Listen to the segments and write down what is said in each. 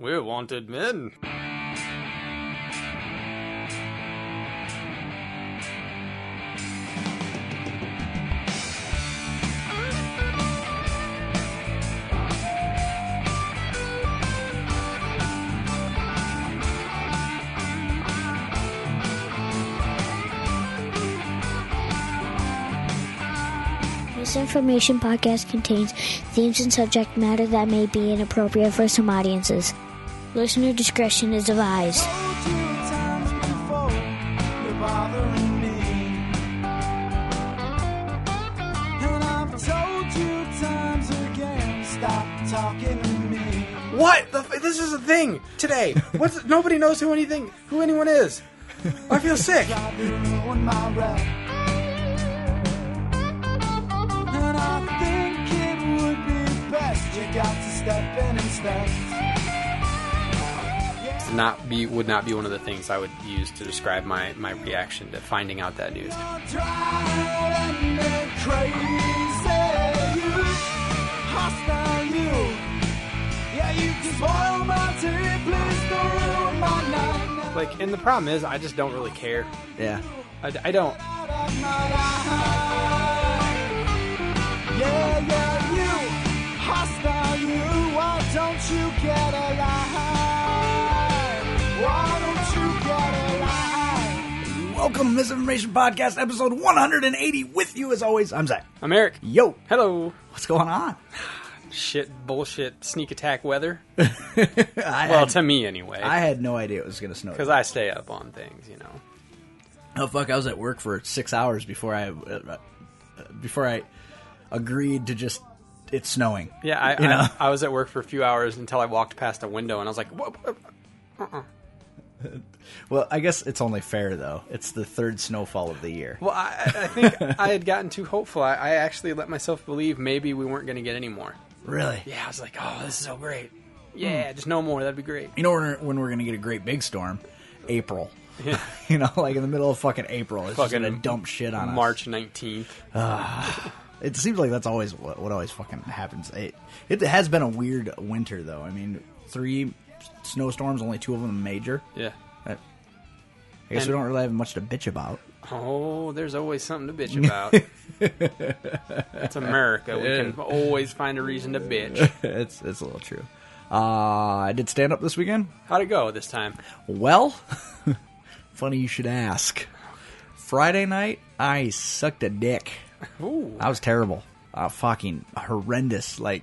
We're wanted men. This information podcast contains themes and subject matter that may be inappropriate for some audiences. Listener discretion is advised. told you times before, you're bothering me. And I've told you times again, stop talking to me. What? The, f- this is a thing today. What's nobody knows who anything who anyone is. I feel sick. Not be would not be one of the things I would use to describe my my reaction to finding out that news. You're driving me crazy, you hostile you. Yeah, you can spoil my tea, please don't ruin my night. Like, and the problem is, I just don't really care. Yeah. I, I don't. Out of my life. Yeah, yeah, you hostile you. Why don't you get alive? Welcome to Misinformation Podcast, episode 180. With you, as always, I'm Zach. I'm Eric. Yo, Hello. what's going on? Shit, bullshit, sneak attack weather. Well, had, to me anyway, I had no idea it was going to snow. because I stay up on things, you know. oh fuck! I was at work for six hours before I uh, before I agreed to just it's snowing. Yeah, I, You know? I, I was at work for a few hours until I walked past a window and I was like, "Whoa, whoa." Well, I guess it's only fair though. It's the third snowfall of the year. well, I, I think I had gotten too hopeful. I, I actually let myself believe maybe we weren't going to get any more. Really? Yeah, I was like, oh, this is so great. Hmm. Yeah, just no more. That'd be great. You know when we're, when we're going to get a great big storm? April. Yeah. you know, like in the middle of fucking April, it's just Fucking going to dump shit on us. March 19th. Ah, it seems like that's always what, what always fucking happens. It, it has been a weird winter, though. I mean, three snowstorms, only two of them major. Yeah. I guess And- we don't really have much to bitch about. Oh, there's always something to bitch about. it's America. We can always find a reason to bitch. it's it's a little true. Uh, I did stand up this weekend. How'd it go this time? Well, funny you should ask. Friday night, I sucked a dick. Ooh. I was terrible. Uh, fucking horrendous. Like,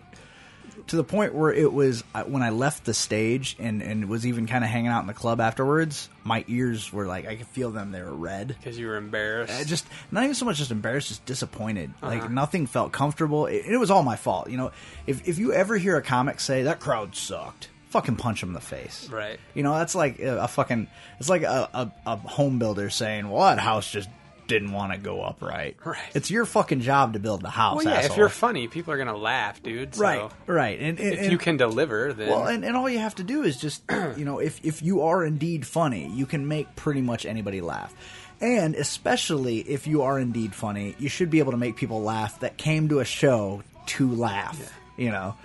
to the point where it was, uh, when I left the stage and, and was even kind of hanging out in the club afterwards, my ears were like, I could feel them. They were red. Because you were embarrassed. I just, not even so much just embarrassed, just disappointed. Like, uh-huh. nothing felt comfortable. It, it was all my fault. You know, if, if you ever hear a comic say, that crowd sucked, fucking punch him in the face. Right. You know, that's like a, a fucking. It's like a, a, a home builder saying, "Well, that house just didn't want to go upright. right." It's your fucking job to build the house. well, yeah, if you're funny, people are going to laugh, dude. So right, right, and, and If and- you can deliver, then. well, and, and all you have to do is just, you know, if if you are indeed funny, you can make pretty much anybody laugh. And especially if you are indeed funny, you should be able to make people laugh that came to a show to laugh. You know,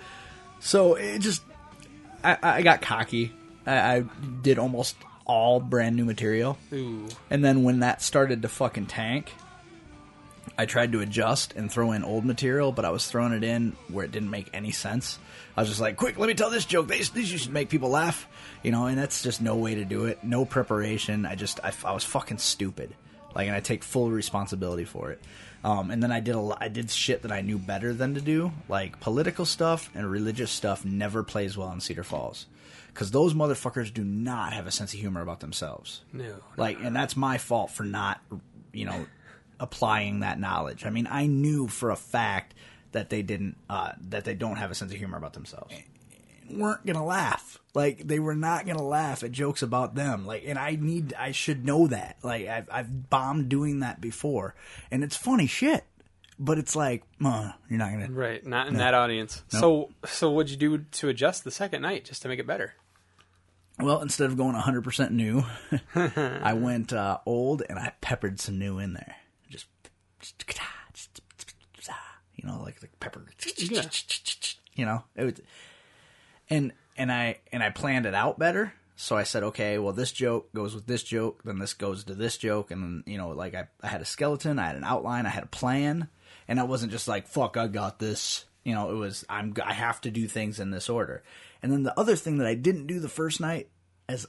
so it just, I, I got cocky. I, I did almost all brand new material. Ooh. And then when that started to fucking tank, I tried to adjust and throw in old material, but I was throwing it in where it didn't make any sense. I was just like, quick, let me tell this joke. These, these should make people laugh. You know, and that's just no way to do it. No preparation. I just, I, I was fucking stupid. Like, and I take full responsibility for it. Um, and then I did a lot, I did shit that I knew better than to do. Like, political stuff and religious stuff never plays well in Cedar Falls. Because those motherfuckers do not have a sense of humor about themselves. No. Like, and that's my fault for not, you know, applying that knowledge. I mean, I knew for a fact that they didn't, uh, that they don't have a sense of humor about themselves. Weren't gonna laugh. Like they were not gonna laugh at jokes about them. Like, and I need, I should know that. Like, I've, I've bombed doing that before, and it's funny shit. But it's like, uh, you're not gonna. Right, not in that audience. So, so what'd you do to adjust the second night just to make it better? Well, instead of going 100% new, I went uh, old and I peppered some new in there. Just, you know, like the pepper. Yeah. You know, it was, and and I and I planned it out better. So I said, okay, well, this joke goes with this joke, then this goes to this joke, and then you know, like I, I had a skeleton, I had an outline, I had a plan, and I wasn't just like, fuck, I got this. You know, it was I'm I have to do things in this order. And then the other thing that I didn't do the first night, as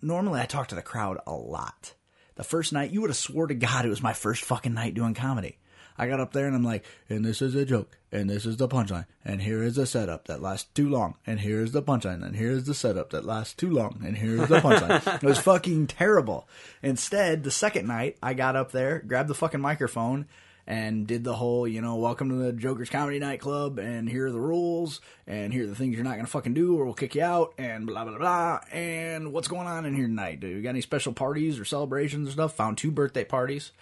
normally I talk to the crowd a lot. The first night, you would have swore to God it was my first fucking night doing comedy. I got up there and I'm like, and this is a joke, and this is the punchline, and here is the setup that lasts too long, and here's the punchline, and here's the setup that lasts too long, and here's the punchline. it was fucking terrible. Instead, the second night, I got up there, grabbed the fucking microphone, and did the whole, you know, welcome to the Joker's Comedy Nightclub, and here are the rules, and here are the things you're not gonna fucking do, or we'll kick you out, and blah blah blah. And what's going on in here tonight? Do you got any special parties or celebrations or stuff? Found two birthday parties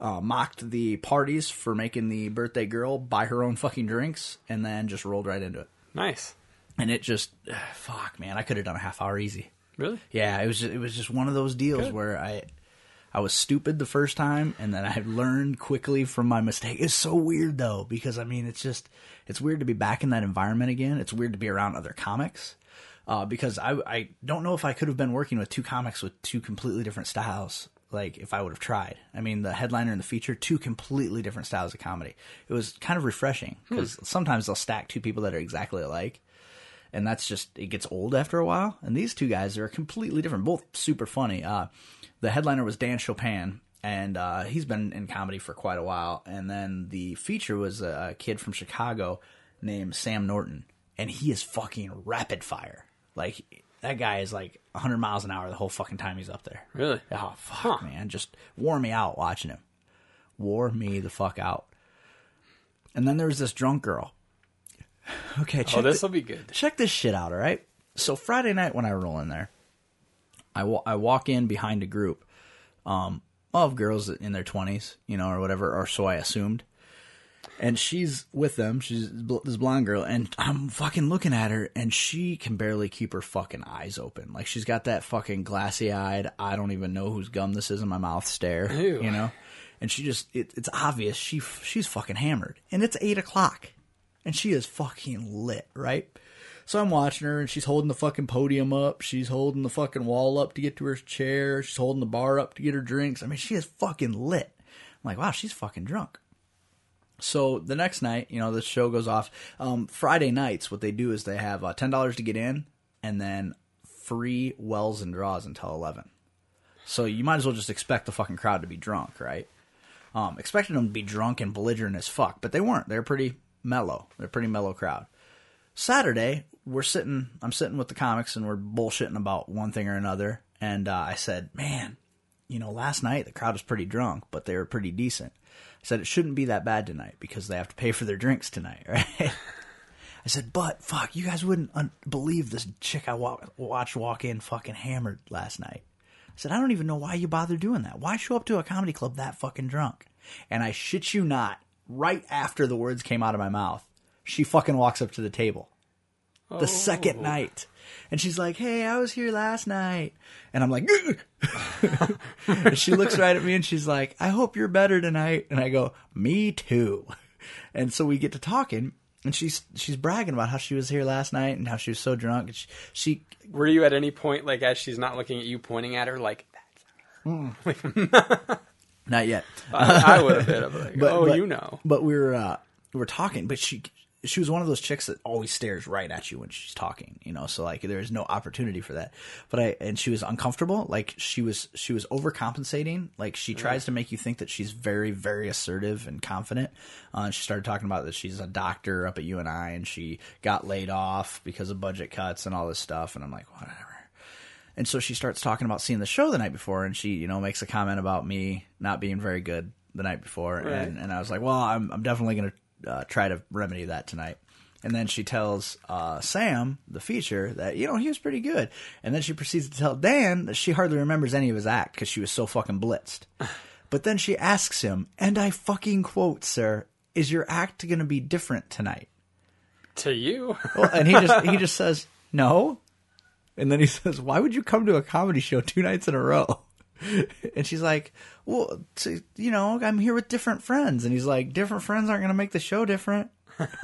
uh, mocked the parties for making the birthday girl buy her own fucking drinks, and then just rolled right into it. Nice. And it just, fuck, man, I could have done a half hour easy. Really? Yeah, it was just, it was just one of those deals Good. where I I was stupid the first time, and then I learned quickly from my mistake. It's so weird though because I mean it's just it's weird to be back in that environment again. It's weird to be around other comics. Uh, because I I don't know if I could have been working with two comics with two completely different styles. Like if I would have tried. I mean, the headliner and the feature, two completely different styles of comedy. It was kind of refreshing because sometimes they'll stack two people that are exactly alike, and that's just it gets old after a while. And these two guys are completely different, both super funny. Uh, the headliner was Dan Chopin, and uh, he's been in comedy for quite a while. And then the feature was a, a kid from Chicago named Sam Norton, and he is fucking rapid fire. Like that guy is like 100 miles an hour the whole fucking time he's up there. Really? Oh fuck, man! Just wore me out watching him. Wore me the fuck out. And then there was this drunk girl. Okay, check Oh, this will be good. check this shit out, all right? So Friday night when I roll in there, I I walk in behind a group um, of girls in their twenties, you know, or whatever, or so I assumed. And she's with them. She's bl- this blonde girl, and I'm fucking looking at her, and she can barely keep her fucking eyes open. Like she's got that fucking glassy eyed, I don't even know whose gum this is in my mouth stare, Ew. you know. And she just, it, it's obvious she f- she's fucking hammered, and it's eight o'clock, and she is fucking lit, right? So I'm watching her, and she's holding the fucking podium up. She's holding the fucking wall up to get to her chair. She's holding the bar up to get her drinks. I mean, she is fucking lit. I'm like, wow, she's fucking drunk. So the next night, you know, the show goes off. Um, Friday nights, what they do is they have uh, ten dollars to get in, and then free wells and draws until eleven. So you might as well just expect the fucking crowd to be drunk, right? Um, expected them to be drunk and belligerent as fuck, but they weren't. They're pretty mellow. They're pretty mellow crowd. Saturday, we're sitting. I'm sitting with the comics, and we're bullshitting about one thing or another. And uh, I said, "Man, you know, last night the crowd was pretty drunk, but they were pretty decent." I said it shouldn't be that bad tonight because they have to pay for their drinks tonight, right? I said, but fuck, you guys wouldn't un- believe this chick I wa- watched walk in fucking hammered last night. I said, I don't even know why you bother doing that. Why show up to a comedy club that fucking drunk? And I shit you not, right after the words came out of my mouth, she fucking walks up to the table. The second night. And she's like, hey, I was here last night. And I'm like, and she looks right at me and she's like, I hope you're better tonight. And I go, me too. And so we get to talking and she's, she's bragging about how she was here last night and how she was so drunk. And she, she Were you at any point, like, as she's not looking at you, pointing at her, like, not yet. I, I would have been like, But- oh, but- you know. But we were uh, we were talking, but she she was one of those chicks that always stares right at you when she's talking, you know. So like there is no opportunity for that. But I and she was uncomfortable. Like she was she was overcompensating. Like she tries to make you think that she's very very assertive and confident. Uh, and she started talking about that she's a doctor up at UNI and she got laid off because of budget cuts and all this stuff. And I'm like whatever. And so she starts talking about seeing the show the night before, and she, you know, makes a comment about me not being very good the night before, and, and I was like, well, I'm, I'm definitely going to uh, try to remedy that tonight. And then she tells uh, Sam, the feature, that you know he was pretty good. And then she proceeds to tell Dan that she hardly remembers any of his act because she was so fucking blitzed. but then she asks him, and I fucking quote, "Sir, is your act going to be different tonight?" To you? Well, and he just he just says no, and then he says, "Why would you come to a comedy show two nights in a row?" And she's like, "Well, to, you know, I'm here with different friends." And he's like, "Different friends aren't going to make the show different."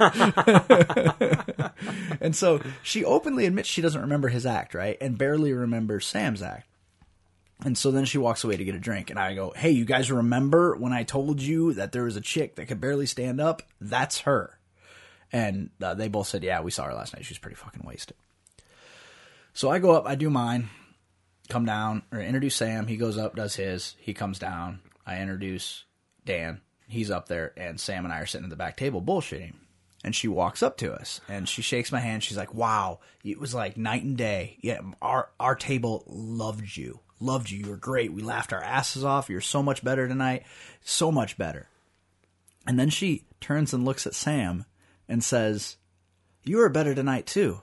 and so she openly admits she doesn't remember his act, right? And barely remembers Sam's act. And so then she walks away to get a drink. And I go, Hey, you guys remember when I told you that there was a chick that could barely stand up? That's her. And uh, they both said, Yeah, we saw her last night. She was pretty fucking wasted. So I go up, I do mine, come down, or introduce Sam. He goes up, does his. He comes down. I introduce Dan. He's up there, and Sam and I are sitting at the back table bullshitting. And she walks up to us and she shakes my hand. She's like, "Wow, it was like night and day. Yeah, our our table loved you, loved you. You were great. We laughed our asses off. You're so much better tonight, so much better." And then she turns and looks at Sam and says, "You were better tonight too,"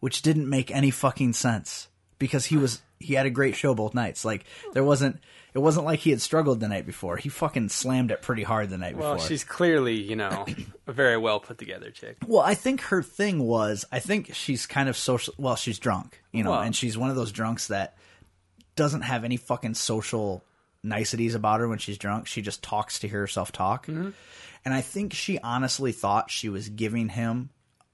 which didn't make any fucking sense because he was he had a great show both nights. Like there wasn't it wasn't like he had struggled the night before. He fucking slammed it pretty hard the night Well, before. she's clearly, you know, a very well put together chick. Well, I think her thing was, I think she's kind of social. Well, she's drunk, you know, Well- and she's one of those drunks that doesn't have any fucking social niceties about her when she's drunk. She just talks to hear herself talk. Mm-hmm. And I think she honestly thought she was giving him,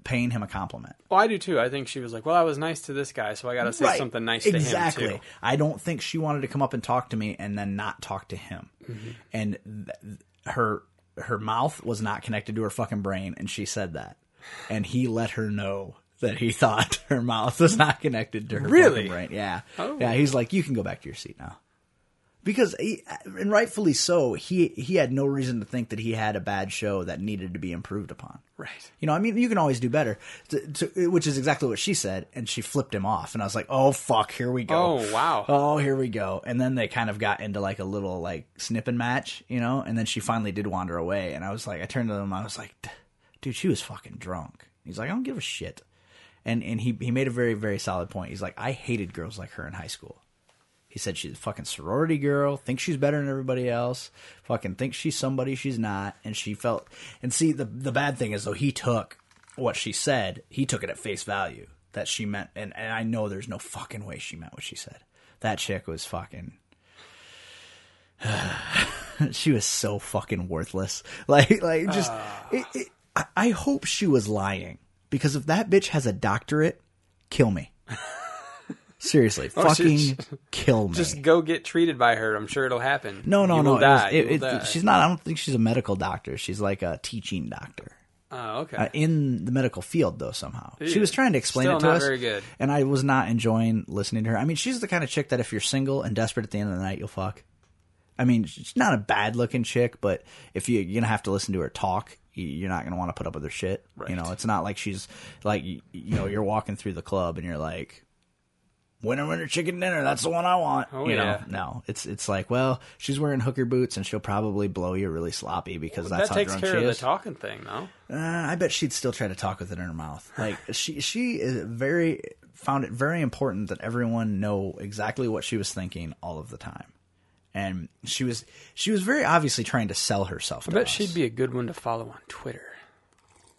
paying him a compliment. Well, I do too. I think she was like, "Well, I was nice to this guy, so I got to say something nice to exactly. him too." I don't think she wanted to come up and talk to me and then not talk to him. Mm-hmm. And th- her her mouth was not connected to her fucking brain, and she said that. And he let her know that he thought her mouth was not connected to her Really? fucking brain. Yeah, Oh. yeah. He's like, you can go back to your seat now. Because he, and rightfully so, he he had no reason to think that he had a bad show that needed to be improved upon. Right. You know, I mean, you can always do better, to, to, which is exactly what she said, and she flipped him off, and I was like, "Oh fuck, here we go." Oh, wow. Oh, here we go. And then they kind of got into like a little like snipping match, you know, and then she finally did wander away, and I was like, I turned to him, I was like, "Dude, she was fucking drunk." He's like, "I don't give a shit," and and he he made a very very solid point. He's like, "I hated girls like her in high school." He said she's a fucking sorority girl, thinks she's better than everybody else, fucking thinks she's somebody she's not, and she felt. And see, the the bad thing is though he took what she said, he took it at face value that she meant, and, and I know there's no fucking way she meant what she said. That chick was fucking. she was so fucking worthless. Like, like just. Ah. it, it, I, I hope she was lying because if that bitch has a doctorate, kill me. Seriously, Oh, fucking she- kill me. Just go get treated by her. I'm sure it'll happen. no, no, You no. it was- it- it- die. she's not. I don't think she's a medical doctor. She's like a teaching doctor Oh, okay. uh, in the medical field, though. Somehow she was trying to explain Still it to us, very good. and I was not enjoying listening to her. I mean, she's the kind of chick that if you're single and desperate at the end of the night, you'll fuck. I mean, she's not a bad looking chick, but if you, you're gonna have to listen to her talk, you- you're not gonna want to put up with her shit. You know, it's not like she's like you know you're walking through the club and you're like, winner winner chicken dinner, that's the one I want. Oh, you know, no, it's it's like well, she's wearing hooker boots and she'll probably blow you really sloppy because that's that how takes drunk care she of the talking thing, though. Uh, I bet she'd still try to talk with it in her mouth. Like she she is very found it very important that everyone know exactly what she was thinking all of the time. And she was she was very obviously trying to sell herself. I bet us. she'd be a good one to follow on Twitter.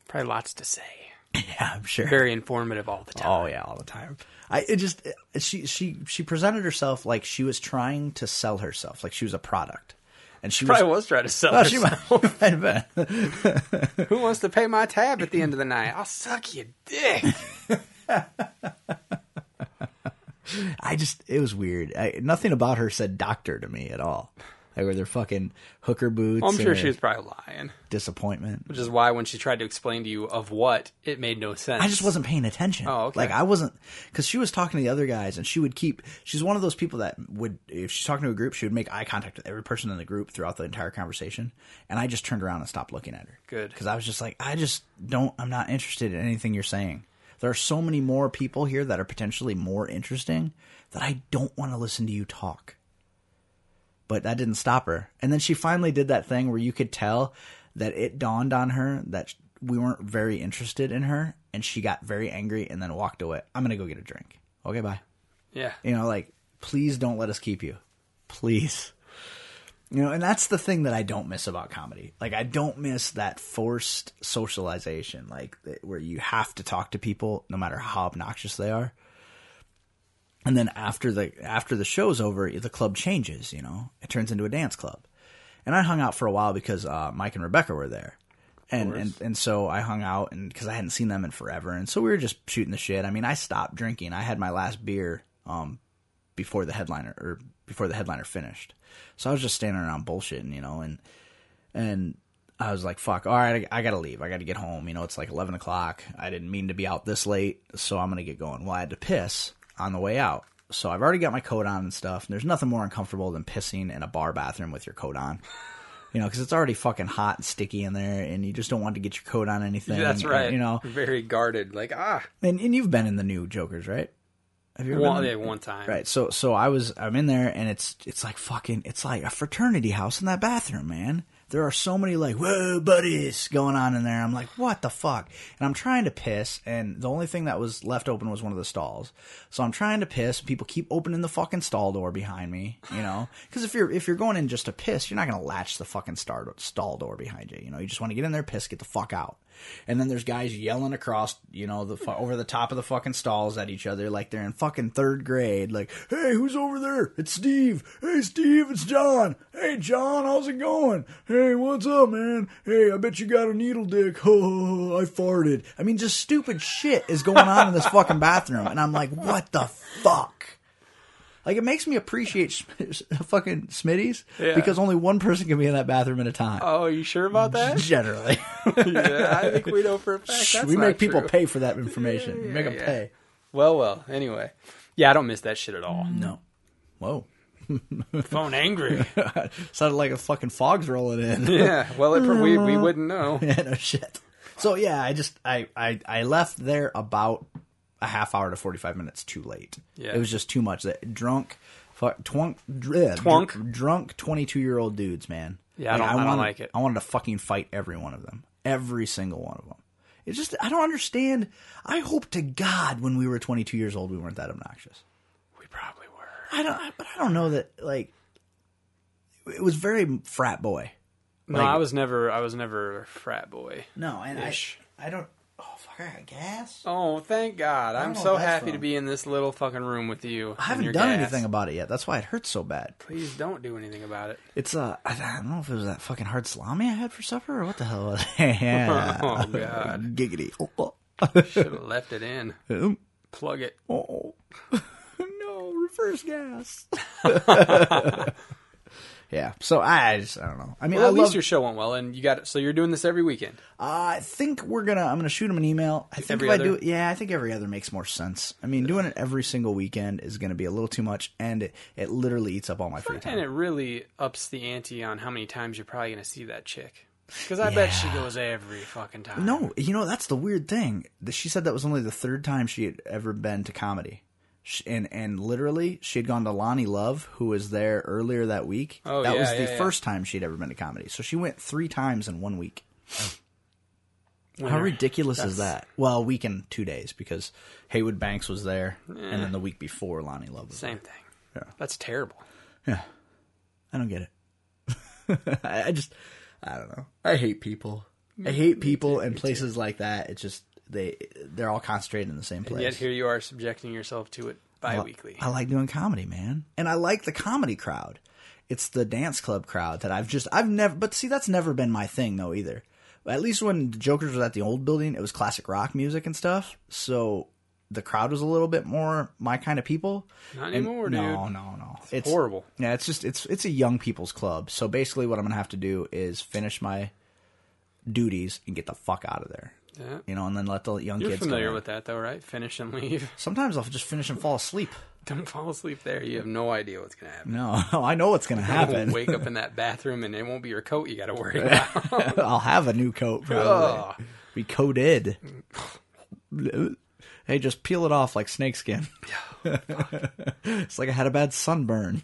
Probably lots to say. yeah, I'm sure. Very informative all the time. Oh yeah, all the time. I it just she she she presented herself like she was trying to sell herself, like she was a product, and she Probably was. was trying to sell Oh, she herself. might, might have been. Who wants to pay my tab at the end of the night? I'll suck your dick. I just it was weird. I, nothing about her said doctor to me at all. Like with her fucking hooker boots. Oh, I'm sure she was probably lying. disappointment. Which is why when she tried to explain to you of what, it made no sense. I just wasn't paying attention. Oh, okay. Like I wasn't because she was talking to the other guys, and she would keep. She's one of those people that would, if she's talking to a group, she would make eye contact with every person in the group throughout the entire conversation. And I just turned around and stopped looking at her. Good. because I was just like, I just don't. I'm not interested in anything you're saying. There are so many more people here that are potentially more interesting that I don't want to listen to you talk. But that didn't stop her. And then she finally did that thing where you could tell that it dawned on her that we weren't very interested in her, and she got very angry and then walked away. I'm gonna go get a drink. Okay, bye. Yeah. You know, like, please don't let us keep you. Please. You know, and that's the thing that I don't miss about comedy. Like, I don't miss that forced socialization, like, where you have to talk to people no matter how obnoxious they are. And then after the after the show's over, the club changes. You know, it turns into a dance club. And I hung out for a while because uh, Mike and Rebecca were there, and, and and so I hung out and because I hadn't seen them in forever, and so we were just shooting the shit. I mean, I stopped drinking. I had my last beer um before the headliner or before the headliner finished, so I was just standing around bullshitting, you know, and and I was like, "Fuck! All right, I, I gotta leave. I gotta get home. You know, it's like eleven o'clock. I didn't mean to be out this late, so I'm gonna get going." Well, I had to piss on the way out, so I've already got my coat on and stuff. And there's nothing more uncomfortable than pissing in a bar bathroom with your coat on. You know, because it's already fucking hot and sticky in there, and you just don't want to get your coat on anything. That's and, right. You know, very guarded. Like ah, and, and you've been in the new Jokers, right? Have you ever one, been? yeah, one time. Right. So so I was I'm in there and it's it's like fucking it's like a fraternity house in that bathroom, man. There are so many like whoa buddies going on in there. I'm like, what the fuck? And I'm trying to piss, and the only thing that was left open was one of the stalls. So I'm trying to piss. And people keep opening the fucking stall door behind me, you know, because if you're if you're going in just to piss, you're not gonna latch the fucking star, stall door behind you. You know, you just want to get in there, piss, get the fuck out. And then there's guys yelling across, you know, the over the top of the fucking stalls at each other like they're in fucking third grade. Like, hey, who's over there? It's Steve. Hey, Steve, it's John. Hey, John, how's it going? Hey, what's up, man? Hey, I bet you got a needle dick. Oh, I farted. I mean, just stupid shit is going on in this fucking bathroom, and I'm like, what the fuck? Like, it makes me appreciate fucking Smitty's Yeah. because only one person can be in that bathroom at a time. Oh, are you sure about that? Generally. yeah, I think we know for a fact. That's we make people true. pay for that information. we make them yeah. pay. Well, well. Anyway, yeah, I don't miss that shit at all. No. Whoa. Phone angry. Sounded like a fucking fog's rolling in. yeah. Well, it, we we wouldn't know. yeah, no shit. So yeah, I just I, I I left there about a half hour to forty five minutes too late. Yeah. It was just too much. That drunk, fu- twunk, dr- drunk twenty two year old dudes, man. Yeah, I don't- I don't wanted, like it. I wanted to fucking fight every one of them, every single one of them. It's just I don't understand. I hope to God when we were twenty two years old we weren't that obnoxious. We probably were. I don't, but I don't know that like it was very frat boy. No, I was never. I was never a frat boy. No, and. I, I don't. Oh fuck, I got gas. Oh, thank God! I'm know so what that's happy to from. be in this little fucking room with you. I haven't done anything about it yet. That's why it hurts so bad. Please don't do anything about it. It's uh, I, I don't know if it was that fucking hard salami I had for supper or what the hell was it. yeah. Oh God! Giggity. Oh, Should have left it in. Plug it. oh. no, reverse gas. Yeah. So I just I don't know. I mean, Well, I at least love, your show went well, and you got it. So you're doing this every weekend. I think we're gonna. I'm gonna shoot him an email. I think Every if I do it, yeah, I think every other makes more sense. I mean, doing it every single weekend is gonna be a little too much, and it, it literally eats up all my free time. And it really ups the ante on how many times you're probably going to see that chick. Because I bet she goes every fucking time. No, you know that's the weird thing. That She said that was only the third time she had ever been to comedy, Sh and and literally she had gone to Loni Love, who was there earlier that week. Oh, that yeah, was the yeah. first time she'd ever been to comedy. So she went three times in one week. How Winner. ridiculous is that? Well, a week and two days because Heywood Banks was there, and then the week before Loni Love was Same thing. Yeah. That's terrible. Yeah, I don't get it. I I just, I don't know. I hate people. I hate people and places like that. It's just they they're all concentrated in the same And place. yet here you are subjecting yourself to it bi-weekly. I like doing comedy, man, and I like the comedy crowd. It's the dance club crowd that I've just I've never. But see, that's never been my thing though either. At least when the Jokers was at the old building, it was classic rock music and stuff. So the crowd was a little bit more my kind of people. Not And- anymore, dude. No, no, no. It's, horrible. Yeah, it's just it's it's a young people's club. So basically, what I'm gonna have to do is finish my duties and get the fuck out of there. Yeah. You know, and then let the young You're kids. familiar come in. with that, though, right? Finish and leave. Sometimes I'll just finish and fall asleep. Don't fall asleep there. You have no idea what's going to happen. No, I know what's gonna happen. Wake up in that bathroom, and it won't be your coat you got to worry about. I'll have a new coat probably. Be coated. hey, just peel it off like snakeskin. it's like I had a bad sunburn.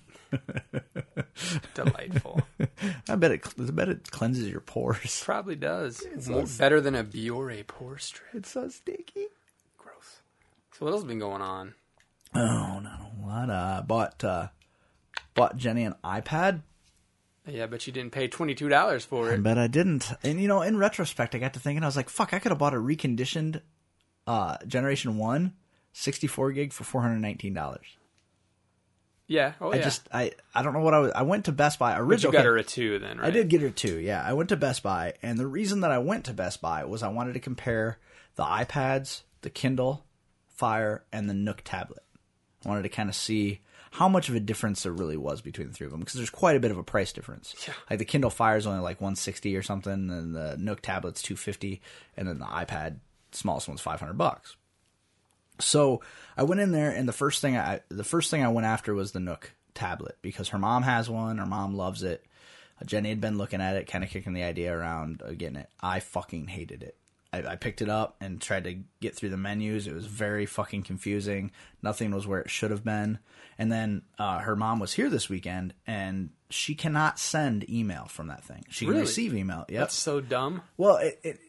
Delightful. I bet it. I bet it cleanses your pores. Probably does. More, better than a Biore pore strip. It's so sticky. Gross. So what else has been going on? Oh no! What? Uh, bought uh, bought Jenny an iPad. Yeah, but you didn't pay twenty two dollars for I it. bet I didn't. And you know, in retrospect, I got to thinking, I was like, "Fuck! I could have bought a reconditioned uh, Generation One 64 gig for four hundred nineteen dollars." Yeah. Oh I yeah. just I I don't know what I was. I went to Best Buy but you originally. got her a two then, right? I did get her too. Yeah, I went to Best Buy, and the reason that I went to Best Buy was I wanted to compare the iPads, the Kindle Fire, and the Nook tablet. I wanted to kind of see how much of a difference there really was between the three of them because there's quite a bit of a price difference. Yeah. Like the Kindle Fire is only like 160 or something, and the Nook tablet's 250, and then the iPad smallest one's 500 bucks. So I went in there, and the first thing I the first thing I went after was the Nook tablet because her mom has one. Her mom loves it. Jenny had been looking at it, kind of kicking the idea around getting it. I fucking hated it. I, I picked it up and tried to get through the menus. It was very fucking confusing. Nothing was where it should have been. And then uh, her mom was here this weekend, and she cannot send email from that thing. She can Really? receive email. Yep. That's so dumb. Well, it, it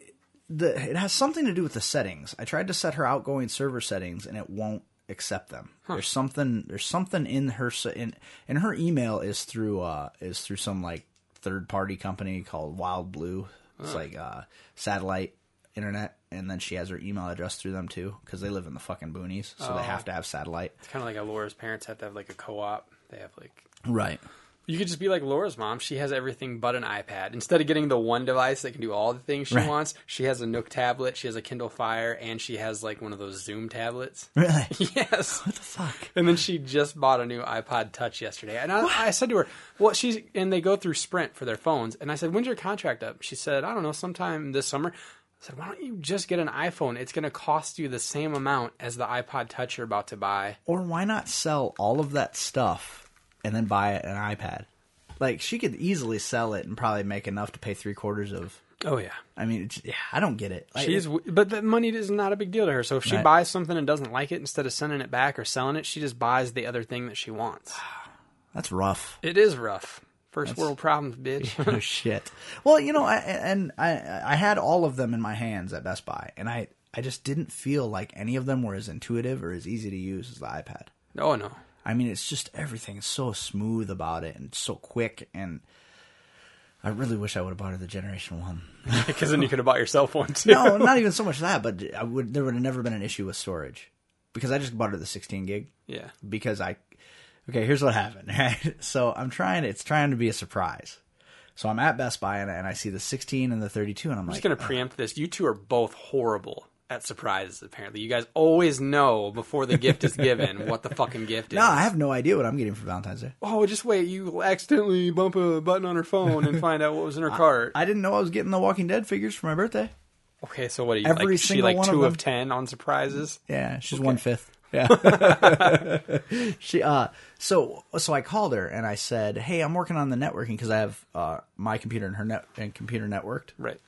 the it has something to do with the settings. I tried to set her outgoing server settings, and it won't accept them. There's something there's something in her in and her email is through uh is through some like third party company called WildBlue. It's like uh satellite internet, and then she has her email address through them too because they live in the fucking boonies, so they have to have satellite. It's kind of like Laura's parents have to have like a co-op. They have like Right. You could just be like Laura's mom. She has everything but an iPad. Instead of getting the one device that can do all the things she Right. wants, she has a Nook tablet. She has a Kindle Fire, and she has like one of those Zoom tablets. Really. yes. what the fuck? And then she just bought a new iPod Touch yesterday. And I, I said to her, "Well, she's and they go through Sprint for their phones." And I said, "When's your contract up?" She said, "I don't know, sometime this summer." I said, "Why don't you just get an iPhone? It's going to cost you the same amount as the iPod Touch you're about to buy." Or why not sell all of that stuff and then buy an iPad? Like she could easily sell it and probably make enough to pay three quarters of. Oh yeah. I mean, yeah, I don't get it. Like, She's, but the money is not a big deal to her. So if she Right. buys something and doesn't like it, instead of sending it back or selling it, she just buys the other thing that she wants. that's rough. It is rough. First world problems, bitch. oh shit. Well, you know, I, and I I had all of them in my hands at Best Buy, and I I just didn't feel like any of them were as intuitive or as easy to use as the iPad. oh no. I mean, it's just everything is so smooth about it and so quick, and I really wish I would have bought her the Generation One. Because then you could have bought yourself one too. no, not even so much that, but I would there would have never been an issue with storage because I just bought her the 16 gig Yeah. because I okay here's what happened right so I'm trying it's trying to be a surprise so I'm at Best Buy and, and I see the 16 and the 32 and I'm I'm like just going to preempt this. You two are both horrible at surprises, apparently. You guys always know before the gift is given what the fucking gift is. no I have no idea what I'm getting for Valentine's Day Oh, just wait. You accidentally bump a button on her phone and find out what was in her cart. I didn't know I was getting the Walking Dead figures for my birthday Okay, so what are you Every like? She single like one two of of, ten on surprises. Yeah, she's one fifth. Yeah. she uh so so I called her and I said, "Hey, I'm working on the networking because I have uh my computer and her net and computer networked Right.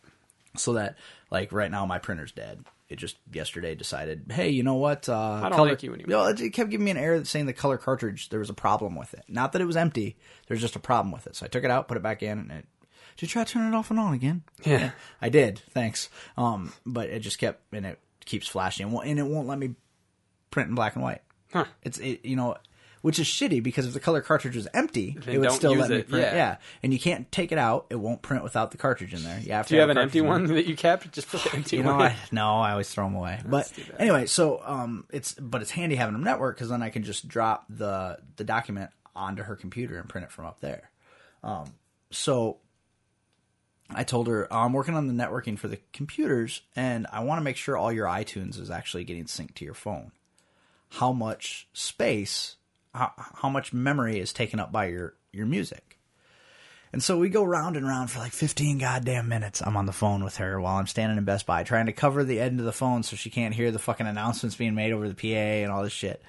So that like right now my printer's dead. It just yesterday decided, "Hey, you know what? Uh I don't like you anymore." No, it kept giving me an error saying the color cartridge there was a problem with it. Not that it was empty, there's just a problem with it. So I took it out, put it back in and it did you try turning it off and on again? Yeah. I did. Thanks. Um, but it just kept and it keeps flashing, and and it won't let me print in black and white. Huh. It's it, you know, which is shitty because if the color cartridge was empty, Then it would still let me print. yeah. Yeah. and you can't take it out; it won't print without the cartridge in there. You have to. Do you have an empty one that you kept? Just put the empty you know, one. I, no, I always throw them away. But anyway, so um, it's but it's handy having them network because then I can just drop the the document onto her computer and print it from up there. Um, so I told her "Oh, I'm working on the networking for the computers, and I want to make sure all your iTunes is actually getting synced to your phone. How much space, how, how much memory is taken up by your your music? And so we go round and round for like 15 goddamn minutes. I'm on the phone with her while I'm standing in Best Buy trying to cover the end of the phone so she can't hear the fucking announcements being made over the PA and all this shit.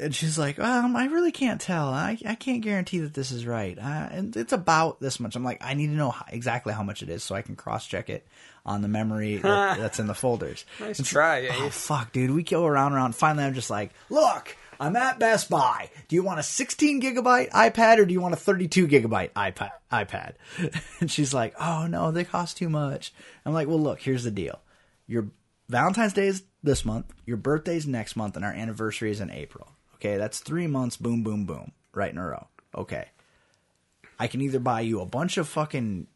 And she's like, um, I really can't tell. I, I can't guarantee that this is right. Uh, and it's about this much. I'm like, I need to know exactly how much it is so I can cross check it on the memory that's in the folders. Nice And try, Oh, fuck, dude. We go around and around. Finally, I'm just like, look, I'm at Best Buy. Do you want a 16 gigabyte iPad or do you want a 32 gigabyte iPad? iPad? And she's like, oh no, they cost too much. I'm like, well, look, here's the deal. Your Valentine's Day is this month. Your birthday's next month, and our anniversary is in April. Okay, that's three months. Boom, boom, boom, right in a row. Okay, I can either buy you a bunch of fucking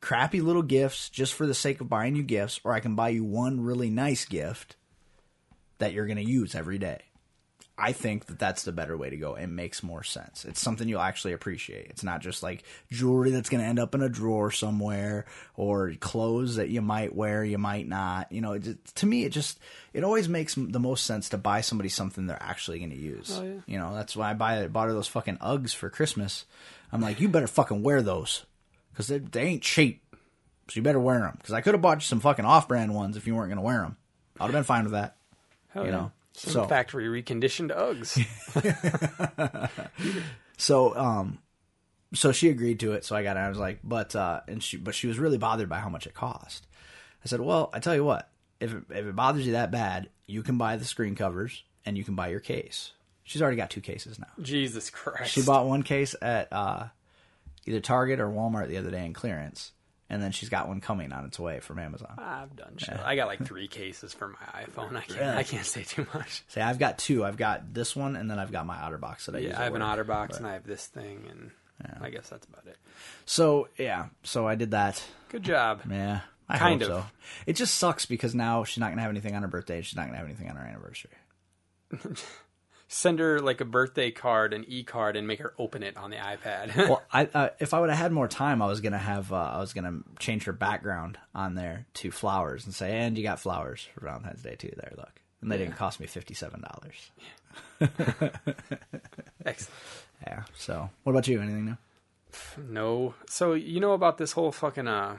crappy little gifts just for the sake of buying you gifts, or I can buy you one really nice gift that you're going to use every day. I think that that's the better way to go. It makes more sense. It's something you'll actually appreciate. It's not just like jewelry that's going to end up in a drawer somewhere or clothes that you might wear, you might not. You know, it, to me, it just it always makes the most sense to buy somebody something they're actually going to use. Oh, yeah. You know, that's why I buy bought her those fucking Uggs for Christmas. I'm like, you better fucking wear those because they, they ain't cheap. So you better wear them because I could have bought you some fucking off-brand ones if you weren't going to wear them. I'd have been fine with that. Hell you yeah. know, Some so- factory reconditioned Uggs. So, um, so she agreed to it. So I got it. I was like, but, uh, and she, but she was really bothered by how much it cost. I said, well, I tell you what, if it, if it bothers you that bad, you can buy the screen covers and you can buy your case. She's already got two cases now. Jesus Christ. She bought one case at uh, either Target or Walmart the other day in clearance, and then she's got one coming on its way from Amazon. I've done shit. I got like three cases for my iPhone. I can't. Really? I can't say too much. Say, I've got two. I've got this one, and then I've got my OtterBox that I use. Yeah, at I have an. OtterBox and I have this thing, and I guess that's about it. So yeah, so I did that. Good job. Yeah, I Kind hope of. so. It just sucks because now she's not gonna have anything on her birthday. She's not gonna have anything on her anniversary. Send her like a birthday card, an e card, and make her open it on the iPad. Well, I uh, if I would have had more time, I was gonna have uh, I was gonna change her background on there to flowers and say, and you got flowers for Valentine's Day too. There, look, and they didn't cost me fifty seven dollars. Excellent. Yeah. So, what about you? Anything new? No. So you know about this whole fucking uh,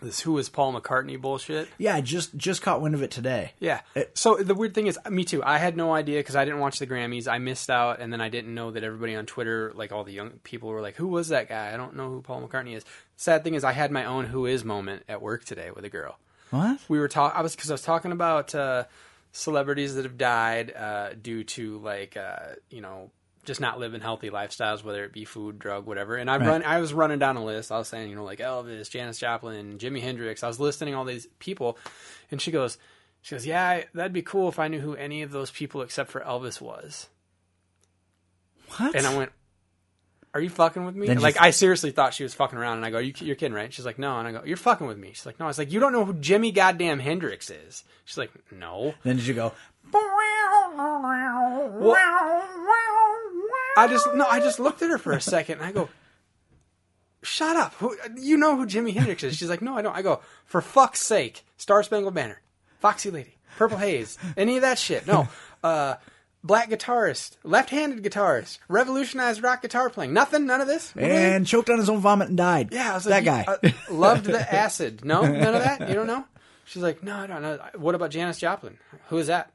this who is Paul McCartney bullshit? Yeah, I just just caught wind of it today. Yeah. It- so the weird thing is, me too. I had no idea because I didn't watch the Grammys. I missed out, and then I didn't know that everybody on Twitter, like all the young people, were like, "Who was that guy? I don't know who Paul McCartney is." Sad thing is, I had my own "Who is" moment at work today with a girl. What? We were talking. I was because I was talking about uh, celebrities that have died uh, due to like uh, you know just not living healthy lifestyles, whether it be food, drug, whatever. And I Right. run. I was running down a list. I was saying, you know, like Elvis, Janis Joplin, Jimi Hendrix. I was listing all these people, and she goes, she goes, yeah, I, that'd be cool if I knew who any of those people except for Elvis was. What? And I went, "Are you fucking with me?" Then like I seriously thought she was fucking around, and I go, you, "You're kidding, right?" She's like, "No," and I go, "You're fucking with me." She's like, "No." I was like, "You don't know who Jimi Goddamn Hendrix is?" She's like, "No." then did you go? I just no, I just looked at her for a second, and I go, "Shut up! Who, you know who Jimi Hendrix is?" She's like, "No, I don't." I go, "For fuck's sake, Star Spangled Banner, Foxy Lady, Purple Haze, any of that shit? No." Uh, Black guitarist, left-handed guitarist, revolutionized rock guitar playing. Nothing, none of this. And choked on his own vomit and died. Yeah, I was that like, guy. uh, loved the acid. No, none of that. You don't know? She's like, no, I don't know. What about Janis Joplin? Who is that?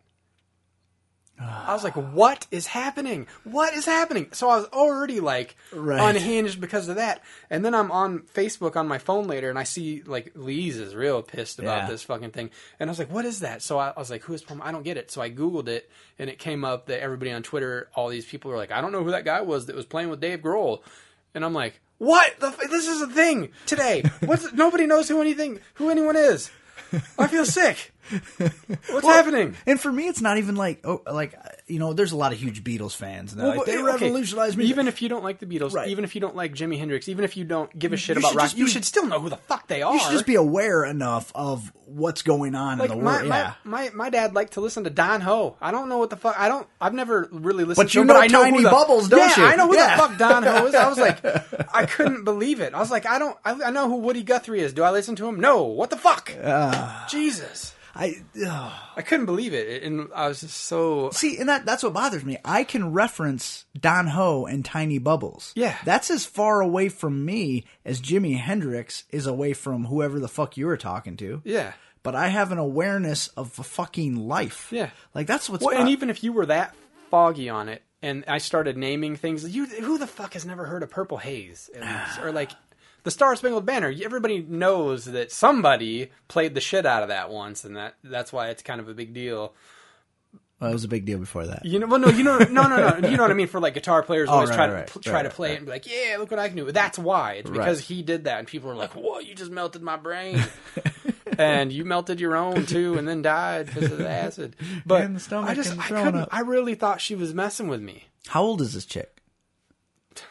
I was like, what is happening? What is happening? So I was already like Right. unhinged because of that. And then I'm on Facebook on my phone later and I see like Louise is real pissed about Yeah. this fucking thing. And I was like, what is that? So I, I was like, who is? I don't get it. So I Googled it and it came up that everybody on Twitter, all these people were like, I don't know who that guy was that was playing with Dave Grohl. And I'm like, what? The, f- this is a thing today. What's nobody knows who anything who anyone is. I feel sick. What's happening? And for me, it's not even like oh, like you know, there's a lot of huge Beatles fans, and they're like, Well, they okay, revolutionized music. Even if you don't like the Beatles, Right. even if you don't like Jimi Hendrix, even if you don't give a shit You about rock, just you should still know who the fuck they are. you should just be aware enough of what's going on like in the my, world. my, yeah. my my dad liked to listen to Don Ho. I don't know what the fuck. I don't. I've never really listened. But to you him, know but I know Tiny who the, Bubbles, don't yeah, you? I know who Yeah. the fuck Don Ho is. I was like, I couldn't believe it. I was like, I don't. I, I know who Woody Guthrie is. Do I listen to him? No. What the fuck? Ah. Jesus. I ugh. I couldn't believe it, and I was just so. see, and that that's what bothers me. I can reference Don Ho and Tiny Bubbles. Yeah. that's as far away from me as Jimi Hendrix is away from whoever the fuck you were talking to. Yeah. But I have an awareness of a fucking life. Yeah. like that's what's. Well, and even if you were that foggy on it, and I started naming things, you who the fuck has never heard of Purple Haze, least? or like the Star Spangled Banner? Everybody knows that somebody played the shit out of that once, and that that's why it's kind of a big deal. well, it was a big deal before that. You know, well, no, you know, no, no, no, you know what I mean. For like guitar players, oh, always right, try right, to right, try to play right. it and be like, "Yeah, look what I can do." That's why. It's because Right. he did that, and people are like, "Whoa, you just melted my brain." and you melted your own too, and then died because of the acid. But And the stomach I just, I couldn't. up. I really thought she was messing with me. How old is this chick?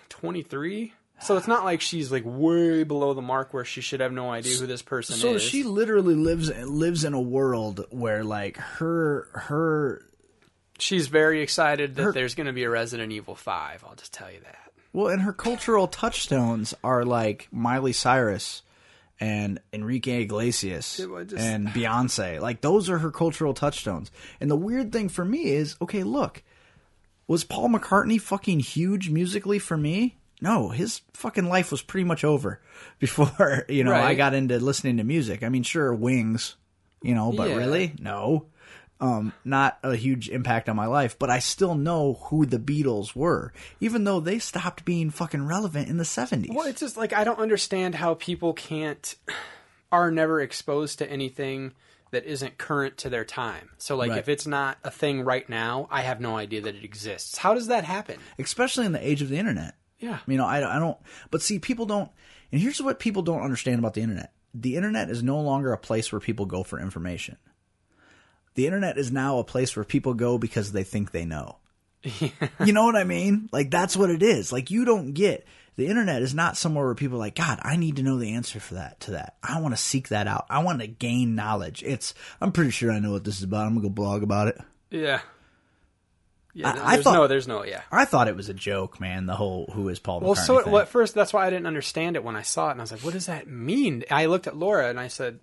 Twenty three. So it's not like she's like way below the mark where she should have no idea who this person So is. she literally lives lives in a world where like her her She's very excited that Her- there's going to be a Resident Evil 5. I'll just tell you that. Well, and her cultural touchstones are like Miley Cyrus and Enrique Iglesias just- and Beyonce. Like those are her cultural touchstones. And the weird thing for me is, okay, look, was Paul McCartney fucking huge musically for me? No, his fucking life was pretty much over before, you know, I got into listening to music. I mean, sure, Wings, you know, but Yeah. really? No. Um, not a huge impact on my life, but I still know who the Beatles were, even though they stopped being fucking relevant in the 70s. Well, it's just like I don't understand how people can't are never exposed to anything that isn't current to their time. So like Right. if it's not a thing right now, I have no idea that it exists. How does that happen? Especially in the age of the internet. Yeah. You know, I, I don't, but see, people don't, and here's what people don't understand about the internet the internet is no longer a place where people go for information. The internet is now a place where people go because they think they know. You know what I mean? Like, that's what it is. Like, you don't get, the internet is not somewhere where people are like, God, I need to know the answer for that, to that. I want to seek that out. I want to gain knowledge. It's, I'm pretty sure I know what this is about. I'm going to go blog about it. Yeah. Yeah, I- I thought- no, there's no, yeah. I thought it was a joke, man, the whole who is Paul McCartney Well, so thing. well, at first, that's why I didn't understand it when I saw it, and I was like, "What does that mean?" I looked at Laura and I said,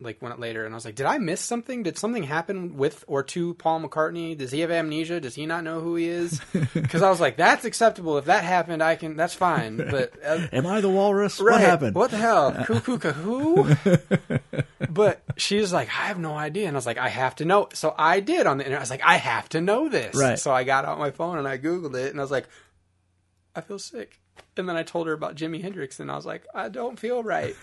like, went later, and I was like, "Did I miss something? Did something happen with or to Paul McCartney? Does he have amnesia? Does he not know who he is?" Because I was like, "That's acceptable. If that happened, I can. That's fine." But uh, Am I the walrus? right, What happened? What the hell? Cuckoo, who? but she's like, I have no idea, and I was like, I have to know. So I did on the internet. I was like, I have to know this. Right. So I got out my phone and I googled it, and I was like, I feel sick. And then I told her about Jimi Hendrix, and I was like, I don't feel right.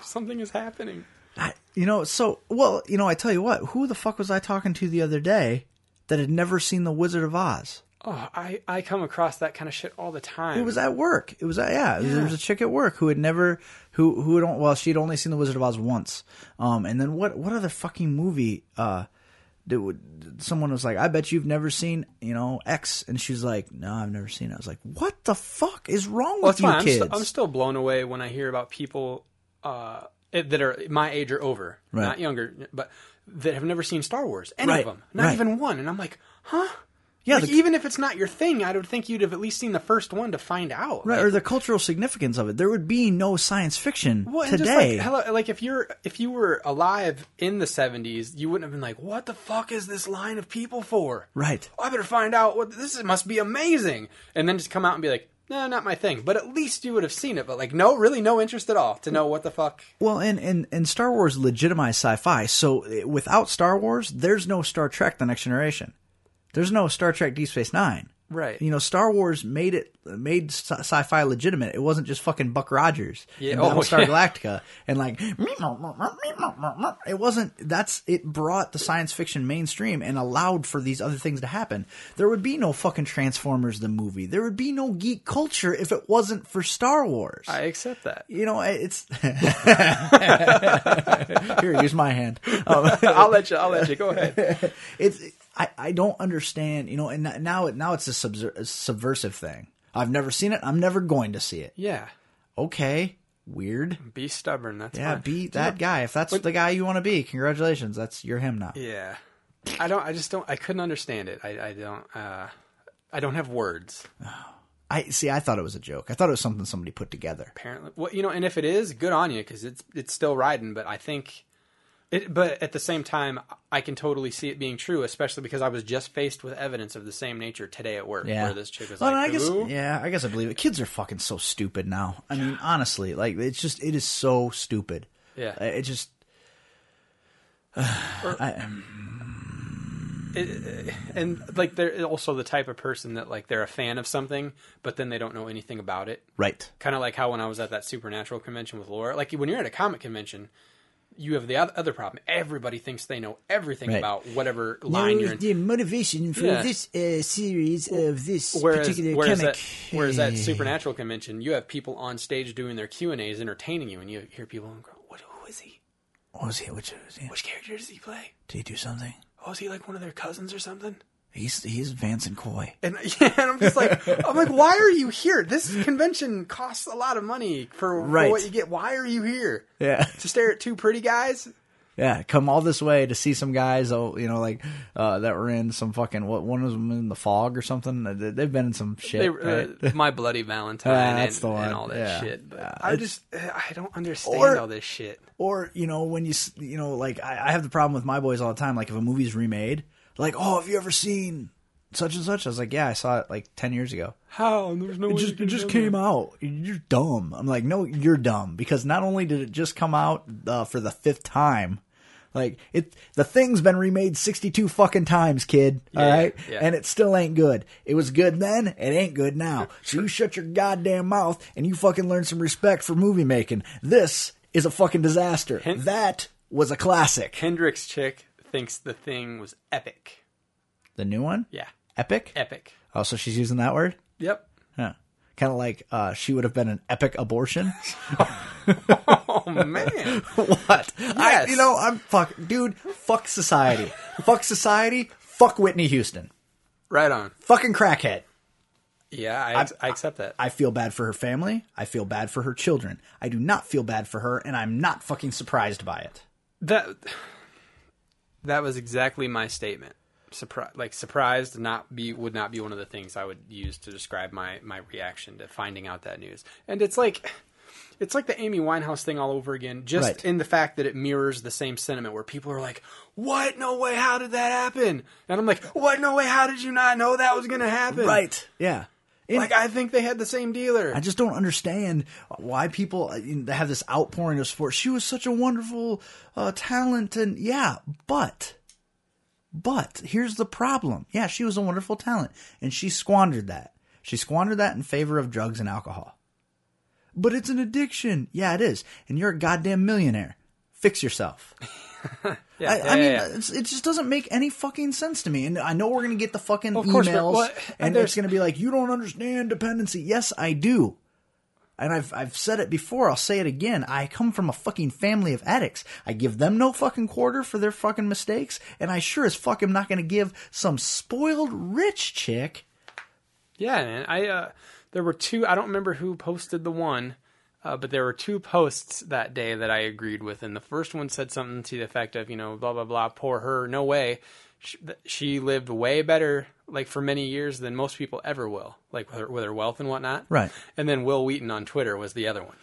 Something is happening. I, you know, so well, you know, I tell you what, who the fuck was I talking to the other day that had never seen The Wizard of Oz? Oh, I, I come across that kind of shit all the time. It was at work. It was at, yeah, There was a chick at work who had never who who had on- well, she'd only seen The Wizard of Oz once. Um, and then what what other fucking movie? Uh, that would someone was like, I bet you've never seen you know X, and she's like, No, I've never seen it. I was like, What the fuck is wrong Well, with you fine. I'm, kids? st- I'm still blown away when I hear about people uh, Eh, that are my age or over, Right. not younger, but that have never seen Star Wars, any Right, of them, not right. even one. And I'm like, huh? Yeah, Like, the- even if it's not your thing, I would think you'd have at least seen the first one to find out. Right, Like, or the cultural significance of it. There would be no science fiction well, today. Just like, hello, like if you're if you were alive in the 70s, you wouldn't have been like, "What the fuck is this line of people for?" right. Oh, I better find out what this must be amazing, and then just come out and be like, "No, not my thing." But at least you would have seen it. But like, no, really, no interest at all to know what the fuck. Well, and, and, and Star Wars legitimized sci-fi. So eh, without Star Wars, there's no Star Trek: The Next Generation. There's no Star Trek: Deep Space Nine. Right. You know, Star Wars made it made sci- sci-fi legitimate. It wasn't just fucking Buck Rogers Yeah, and oh, Battlestar yeah. Galactica and like it wasn't. That's it brought the science fiction mainstream and allowed for these other things to happen. There would be no fucking Transformers the movie. There would be no geek culture if it wasn't for Star Wars. I accept that. you know, it's here. Use my hand. Um, I'll let you. I'll let you. Go ahead. it's I, I don't understand. You know, and now it now it's a, subver- a subversive thing. I've never seen it. I'm never going to see it. Yeah. Okay, weird. Be stubborn. That's Yeah, fine. be that guy. If that's the guy you want to be, congratulations. That's you're him now. Yeah. I don't. I just don't. I couldn't understand it. I, I don't. Uh, I don't have words. I see. I thought it was a joke. I thought it was something somebody put together. Apparently, well, you know, and if it is, good on you because it's it's still riding. But I think it. But at the same time, I can totally see it being true, especially because I was just faced with evidence of the same nature today at work, Yeah, where this chick was Well, like, I guess yeah, I guess I believe it. Kids are fucking so stupid now. I mean, honestly, like it's just it is so stupid. Yeah. Uh, it just I, It- and like they're also the type of person that like they're a fan of something, but then they don't know anything about it. right. Kind of like how when I was at that supernatural convention with Laura, like when you're at a comic convention, you have the oth- other problem. Everybody thinks they know everything Right. about whatever line you're in. the motivation for Yeah. this uh, series of this Whereas, particular whereas, comic. at, whereas at Supernatural convention, you have people on stage doing their Q and A's, entertaining you, and you hear people go, "What? Who is he? What was he? Which was he? Which character does he play? Did he do something? Oh, is he like one of their cousins or something?" He's he's Vance and Coy. And yeah, and I'm just like, I'm like, why are you here? This convention costs a lot of money for, for what you get. Why are you here? Yeah. To stare at two pretty guys? Yeah, come all this way to see some guys. Oh, you know, like uh, that were in some fucking what one of them in the fog or something. Uh, they- They've been in some shit. They, right? uh, My Bloody Valentine and, that's the one. and all that Yeah. shit. But Yeah, I just I don't understand Or- all this shit. Or you know when you s- you know like I, I have the problem with my boys all the time. Like if a movie's remade, like oh have you ever seen such and such? I was like yeah I saw it like ten years ago. How? There's no It way just it just came that. out. You're dumb. I'm like no you're dumb because not only did it just come out uh, for the fifth time. Like it, the thing's been remade sixty-two fucking times, kid. all Yeah, right, yeah. and it still ain't good. It was good then, it ain't good now. So you shut your goddamn mouth and you fucking learn some respect for movie making. This is a fucking disaster. Hint- that was a classic. Hendrix chick thinks the thing was epic. The new one, Yeah, epic. epic. Oh, so she's using that word. Yep. Huh. Kind of like uh, she would have been an epic abortion. Oh man. what? I, Yes. you know, I'm fuck, dude. Fuck society. fuck society. Fuck Whitney Houston. right on. Fucking crackhead. Yeah, I, I accept that. I feel bad for her family. I feel bad for her children. I do not feel bad for her, and I'm not fucking surprised by it. that that was exactly my statement. Surprise, like surprised, not be would not be one of the things I would use to describe my my reaction to finding out that news. And it's like, it's like the Amy Winehouse thing all over again. Just Right. in the fact that it mirrors the same sentiment where people are like, "What? No way! How did that happen?" And I'm like, "What? No way! How did you not know that was going to happen?" Right? Yeah. Like I think they had the same dealer. I just don't understand why people uh, have this outpouring of support. She was such a wonderful uh, talent, and yeah, but, but here's the problem. Yeah, she was a wonderful talent, and she squandered that. She squandered that in favor of drugs and alcohol. But it's an addiction. Yeah, it is, and you're a goddamn millionaire. Fix yourself. yeah, I, yeah, I mean, yeah. It's, it just doesn't make any fucking sense to me. And I know we're gonna get the fucking Of course, emails, and it's gonna be like, you don't understand dependency. Yes, I do. And I've I've said it before. I'll say it again. I come from a fucking family of addicts. I give them no fucking quarter for their fucking mistakes, and I sure as fuck am not gonna give some spoiled rich chick. Yeah, man. I uh, there were two. I don't remember who posted the one, uh, but there were two posts that day that I agreed with, and the first one said something to the effect of, you know, blah blah blah. Poor her. No way. She, she lived way better, like for many years, than most people ever will, like with her, with her wealth and whatnot. Right. And then Wil Wheaton on Twitter was the other one,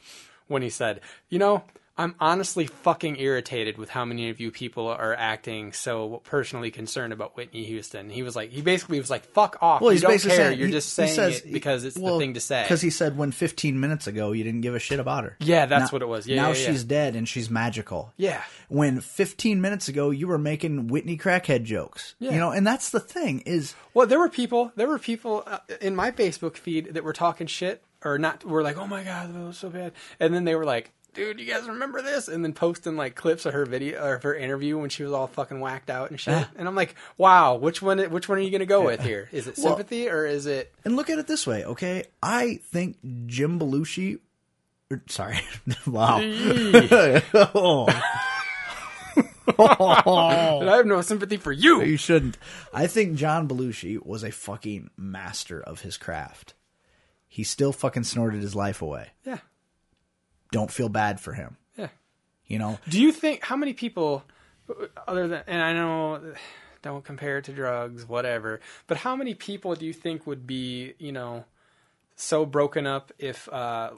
when he said, you know. I'm honestly fucking irritated with how many of you people are acting so personally concerned about Whitney Houston. He was like, he basically was like, "Fuck off! Well, you he's don't basically care. saying You're he- just saying says- it because it's well, the thing to say." Because he said when 15 minutes ago you didn't give a shit about her. Yeah, that's Now- what it was. Yeah, now yeah, yeah. she's dead and she's magical. Yeah. When 15 minutes ago you were making Whitney crackhead jokes. Yeah. You know, and that's the thing is Well, there were people. There were people uh, in my Facebook feed that were talking shit or not. Were like, "Oh my god, that was so bad," and then they were like. Dude, you guys remember this? And then posting like clips of her video or of her interview when she was all fucking whacked out and shit. Yeah. And I'm like, wow, which one? Which one are you gonna go with here? Is it Well- sympathy or is it? And look at it this way, okay? I think Jim Belushi. er, Sorry. wow. oh, I have no sympathy for you. you shouldn't. I think John Belushi was a fucking master of his craft. He still fucking snorted his life away. Yeah, Don't feel bad for him. yeah. You know? Do you think how many people, other than and I know, don't compare it to drugs, whatever. But how many people do you think would be, you know, so broken up if uh,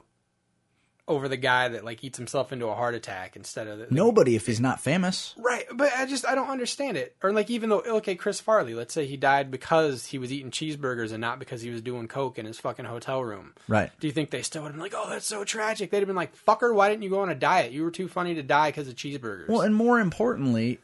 over the guy that like eats himself into a heart attack instead of the, Nobody if he's not famous. Right, but I just I don't understand it. Or like even though okay, Chris Farley, let's say he died because he was eating cheeseburgers and not because he was doing coke in his fucking hotel room. Right. Do you think they still would have been like, "Oh, that's so tragic"? They'd have been like, "Fucker, why didn't you go on a diet? You were too funny to die because of cheeseburgers." Well, and more importantly,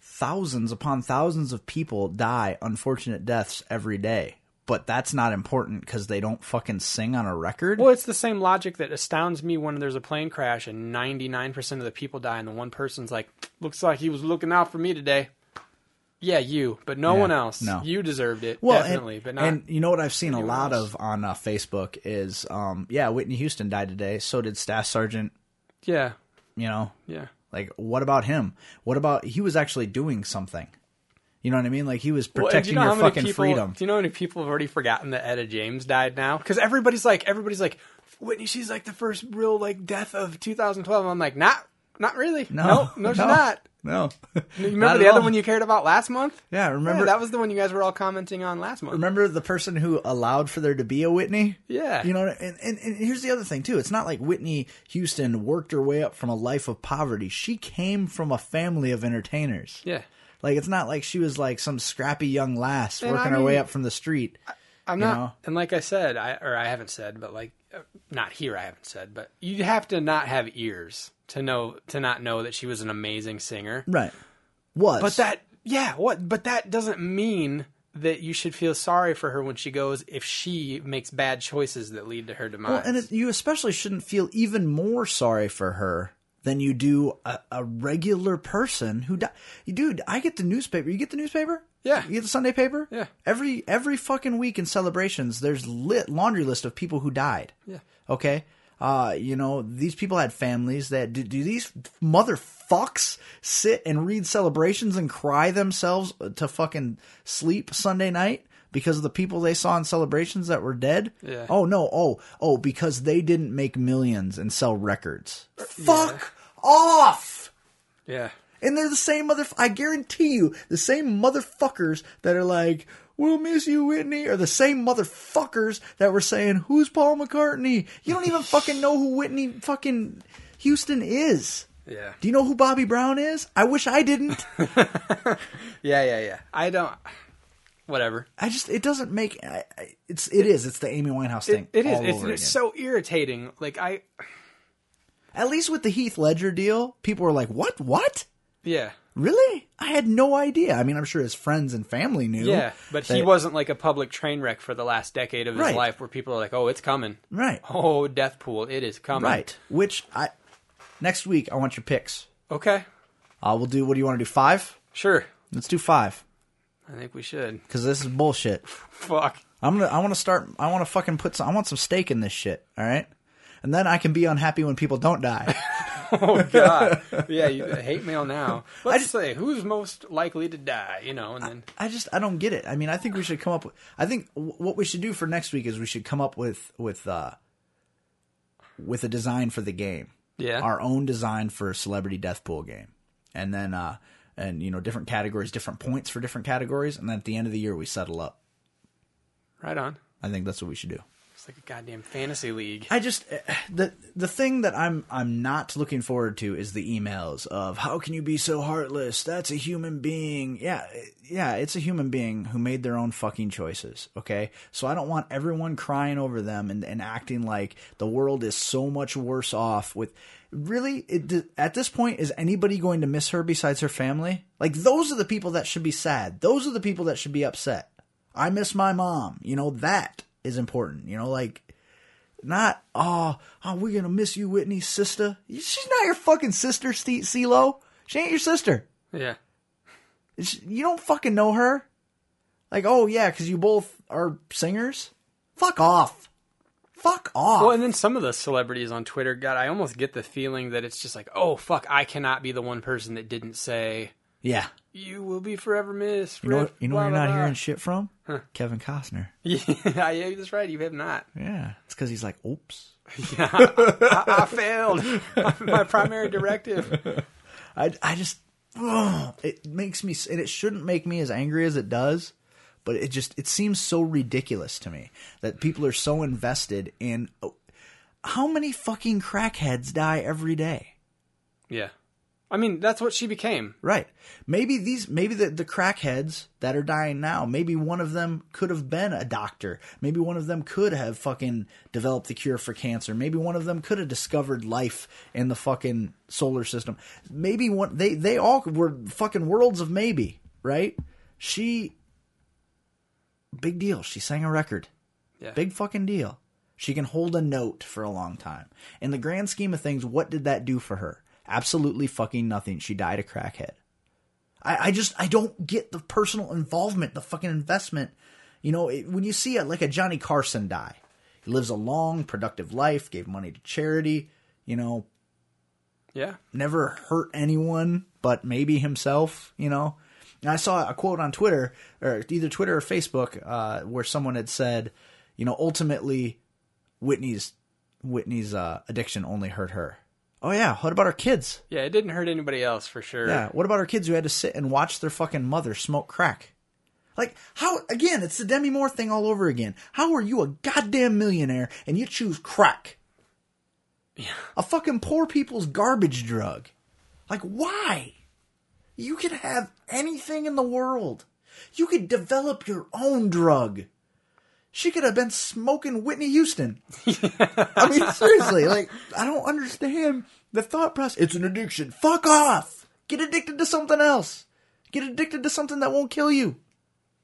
thousands upon thousands of people die unfortunate deaths every day. But that's not important because they don't fucking sing on a record. Well, it's the same logic that astounds me when there's a plane crash and 99% of the people die, and the one person's like, looks like he was looking out for me today. Yeah, you, but no Yeah, one else. no. You deserved it, Well, definitely, and, but not. and you know what I've seen a lot else. of on uh, Facebook is, um, yeah, Whitney Houston died today. So did Staff Sergeant. yeah, You know, yeah. like what about him? What about he was actually doing something? You know what I mean? Like he was protecting do you know your fucking people, freedom. Do you know how many people have already forgotten that Etta James died now? Because everybody's like, everybody's like, Whitney, she's like the first real like death of 2012. I'm like, not, not really. No, no, no, she's no. not. No. Remember the other all. one you cared about last month? Yeah, remember that was the one you guys were all commenting on last month. remember the person who allowed for there to be a Whitney? Yeah. You know, and, and, and here's the other thing too. It's not like Whitney Houston worked her way up from a life of poverty. She came from a family of entertainers. Yeah. Like it's not like she was like some scrappy young lass And working I her way up from the street. I'm You not, know? and like I said, I or I haven't said, but like, uh, not here, I haven't said, but you have to not have ears to know to not know that she was an amazing singer. Right. Was. But that, yeah, what? But that doesn't mean that you should feel sorry for her when she goes if she makes bad choices that lead to her demise. Well, and it, you especially shouldn't feel even more sorry for her than you do a, a regular person who died. Dude, I get the newspaper. You get the newspaper? Yeah. You get the Sunday paper? Yeah. Every every fucking week in celebrations, there's lit laundry list of people who died. Yeah. Okay. Uh, you know, these people had families that do, do these motherfucks sit and read celebrations and cry themselves to fucking sleep Sunday night because of the people they saw in celebrations that were dead? Yeah. Oh no, oh, oh, because they didn't make millions and sell records. Fuck off! yeah, And they're the same mother. I guarantee you, the same motherfuckers that are like, "We'll miss you, Whitney," are the same motherfuckers that were saying, "Who's Paul McCartney?" You don't even fucking know who Whitney fucking Houston is. yeah, Do you know who Bobby Brown is? I wish I didn't. yeah, yeah, yeah. I don't. Whatever. I just it doesn't make I, I- it's it is it's the Amy Winehouse thing. It, is. all It's, over it's again. so irritating. Like I, At least with the Heath Ledger deal, people were like, "What? What? yeah, Really? I had no idea." I mean, I'm sure his friends and family knew. yeah. But he that- wasn't like a public train wreck for the last decade of his Right. life, where people are like, "Oh, it's coming." right, Oh, death pool, it is coming. right. Which I next week I want your picks. Okay. Uh, we'll do. What do you want to do? Five? Sure. Let's do five I think we should. because this is bullshit. Fuck. I'm gonna. I want to start. I want to fucking put. Some, I want some stake in this shit. All right. And then I can be unhappy when people don't die. Oh God. yeah. You, hate mail now. Let's say who's most likely to die. You know, and then I just I don't get it. I mean, I think we should come up with. I think w- what we should do for next week is we should come up with with uh with a design for the game. Yeah. Our own design for a celebrity death pool game, and then uh and you know different categories, different points for different categories, and then at the end of the year we settle up. right on. I think that's what we should do. It's like a goddamn fantasy league. I just eh, the the thing that I'm I'm not looking forward to is the emails of how can you be so heartless? That's a human being. Yeah, eh, yeah, it's a human being who made their own fucking choices. Okay, so I don't want everyone crying over them and, and acting like the world is so much worse off with. Really, it, at this point, is anybody going to miss her besides her family? Like those are the people that should be sad. Those are the people that should be upset. I miss my mom. You know that is important. You know, like not oh, oh we're gonna miss you, Whitney's sister. She's not your fucking sister, CeeLo. She ain't your sister. Yeah. It's- You don't fucking know her. Like, oh yeah, because you both are singers. Fuck off. Fuck off. Well, and then some of the celebrities on Twitter, God, I almost get the feeling that it's just like, oh fuck, I cannot be the one person that didn't say yeah. you will be forever missed. You know, you know blah, where you're blah, not blah." hearing shit from? Kevin Costner. Yeah, yeah, that's right. You have not. Yeah, it's because he's like, oops. I, I failed my primary directive. I, I just, it makes me, and it shouldn't make me as angry as it does, but it just, it seems so ridiculous to me that people are so invested in oh, how many fucking crackheads die every day. Yeah, I mean that's what she became. Right. Maybe these, maybe the, the crackheads that are dying now, maybe one of them could have been a doctor. Maybe one of them could have fucking developed the cure for cancer. Maybe one of them could have discovered life in the fucking solar system. Maybe one, they, they all were fucking worlds of maybe, right? She, big deal. She sang a record. Yeah. Big fucking deal. She can hold a note for a long time. In the grand scheme of things, what did that do for her? Absolutely fucking nothing. She died a crackhead. I, I just I don't get the personal involvement, the fucking investment. You know, it, when you see a, like a Johnny Carson die, he lives a long, productive life, gave money to charity. You know, Yeah, never hurt anyone but maybe himself, you know. And I saw a quote on Twitter, or either Twitter or Facebook, uh, where someone had said, you know, ultimately, Whitney's Whitney's uh, addiction only hurt her. Oh yeah, what about our kids? Yeah, it didn't hurt anybody else for sure. Yeah, what about our kids who had to sit and watch their fucking mother smoke crack? Like how again? It's the Demi Moore thing all over again. How are you a goddamn millionaire and you choose crack? Yeah. A fucking poor people's garbage drug. Like why? You could have anything in the world. You could develop your own drug. She could have been smoking Whitney Houston. I mean, seriously, like, I don't understand the thought process. It's an addiction. Fuck off. Get addicted to something else. Get addicted to something that won't kill you.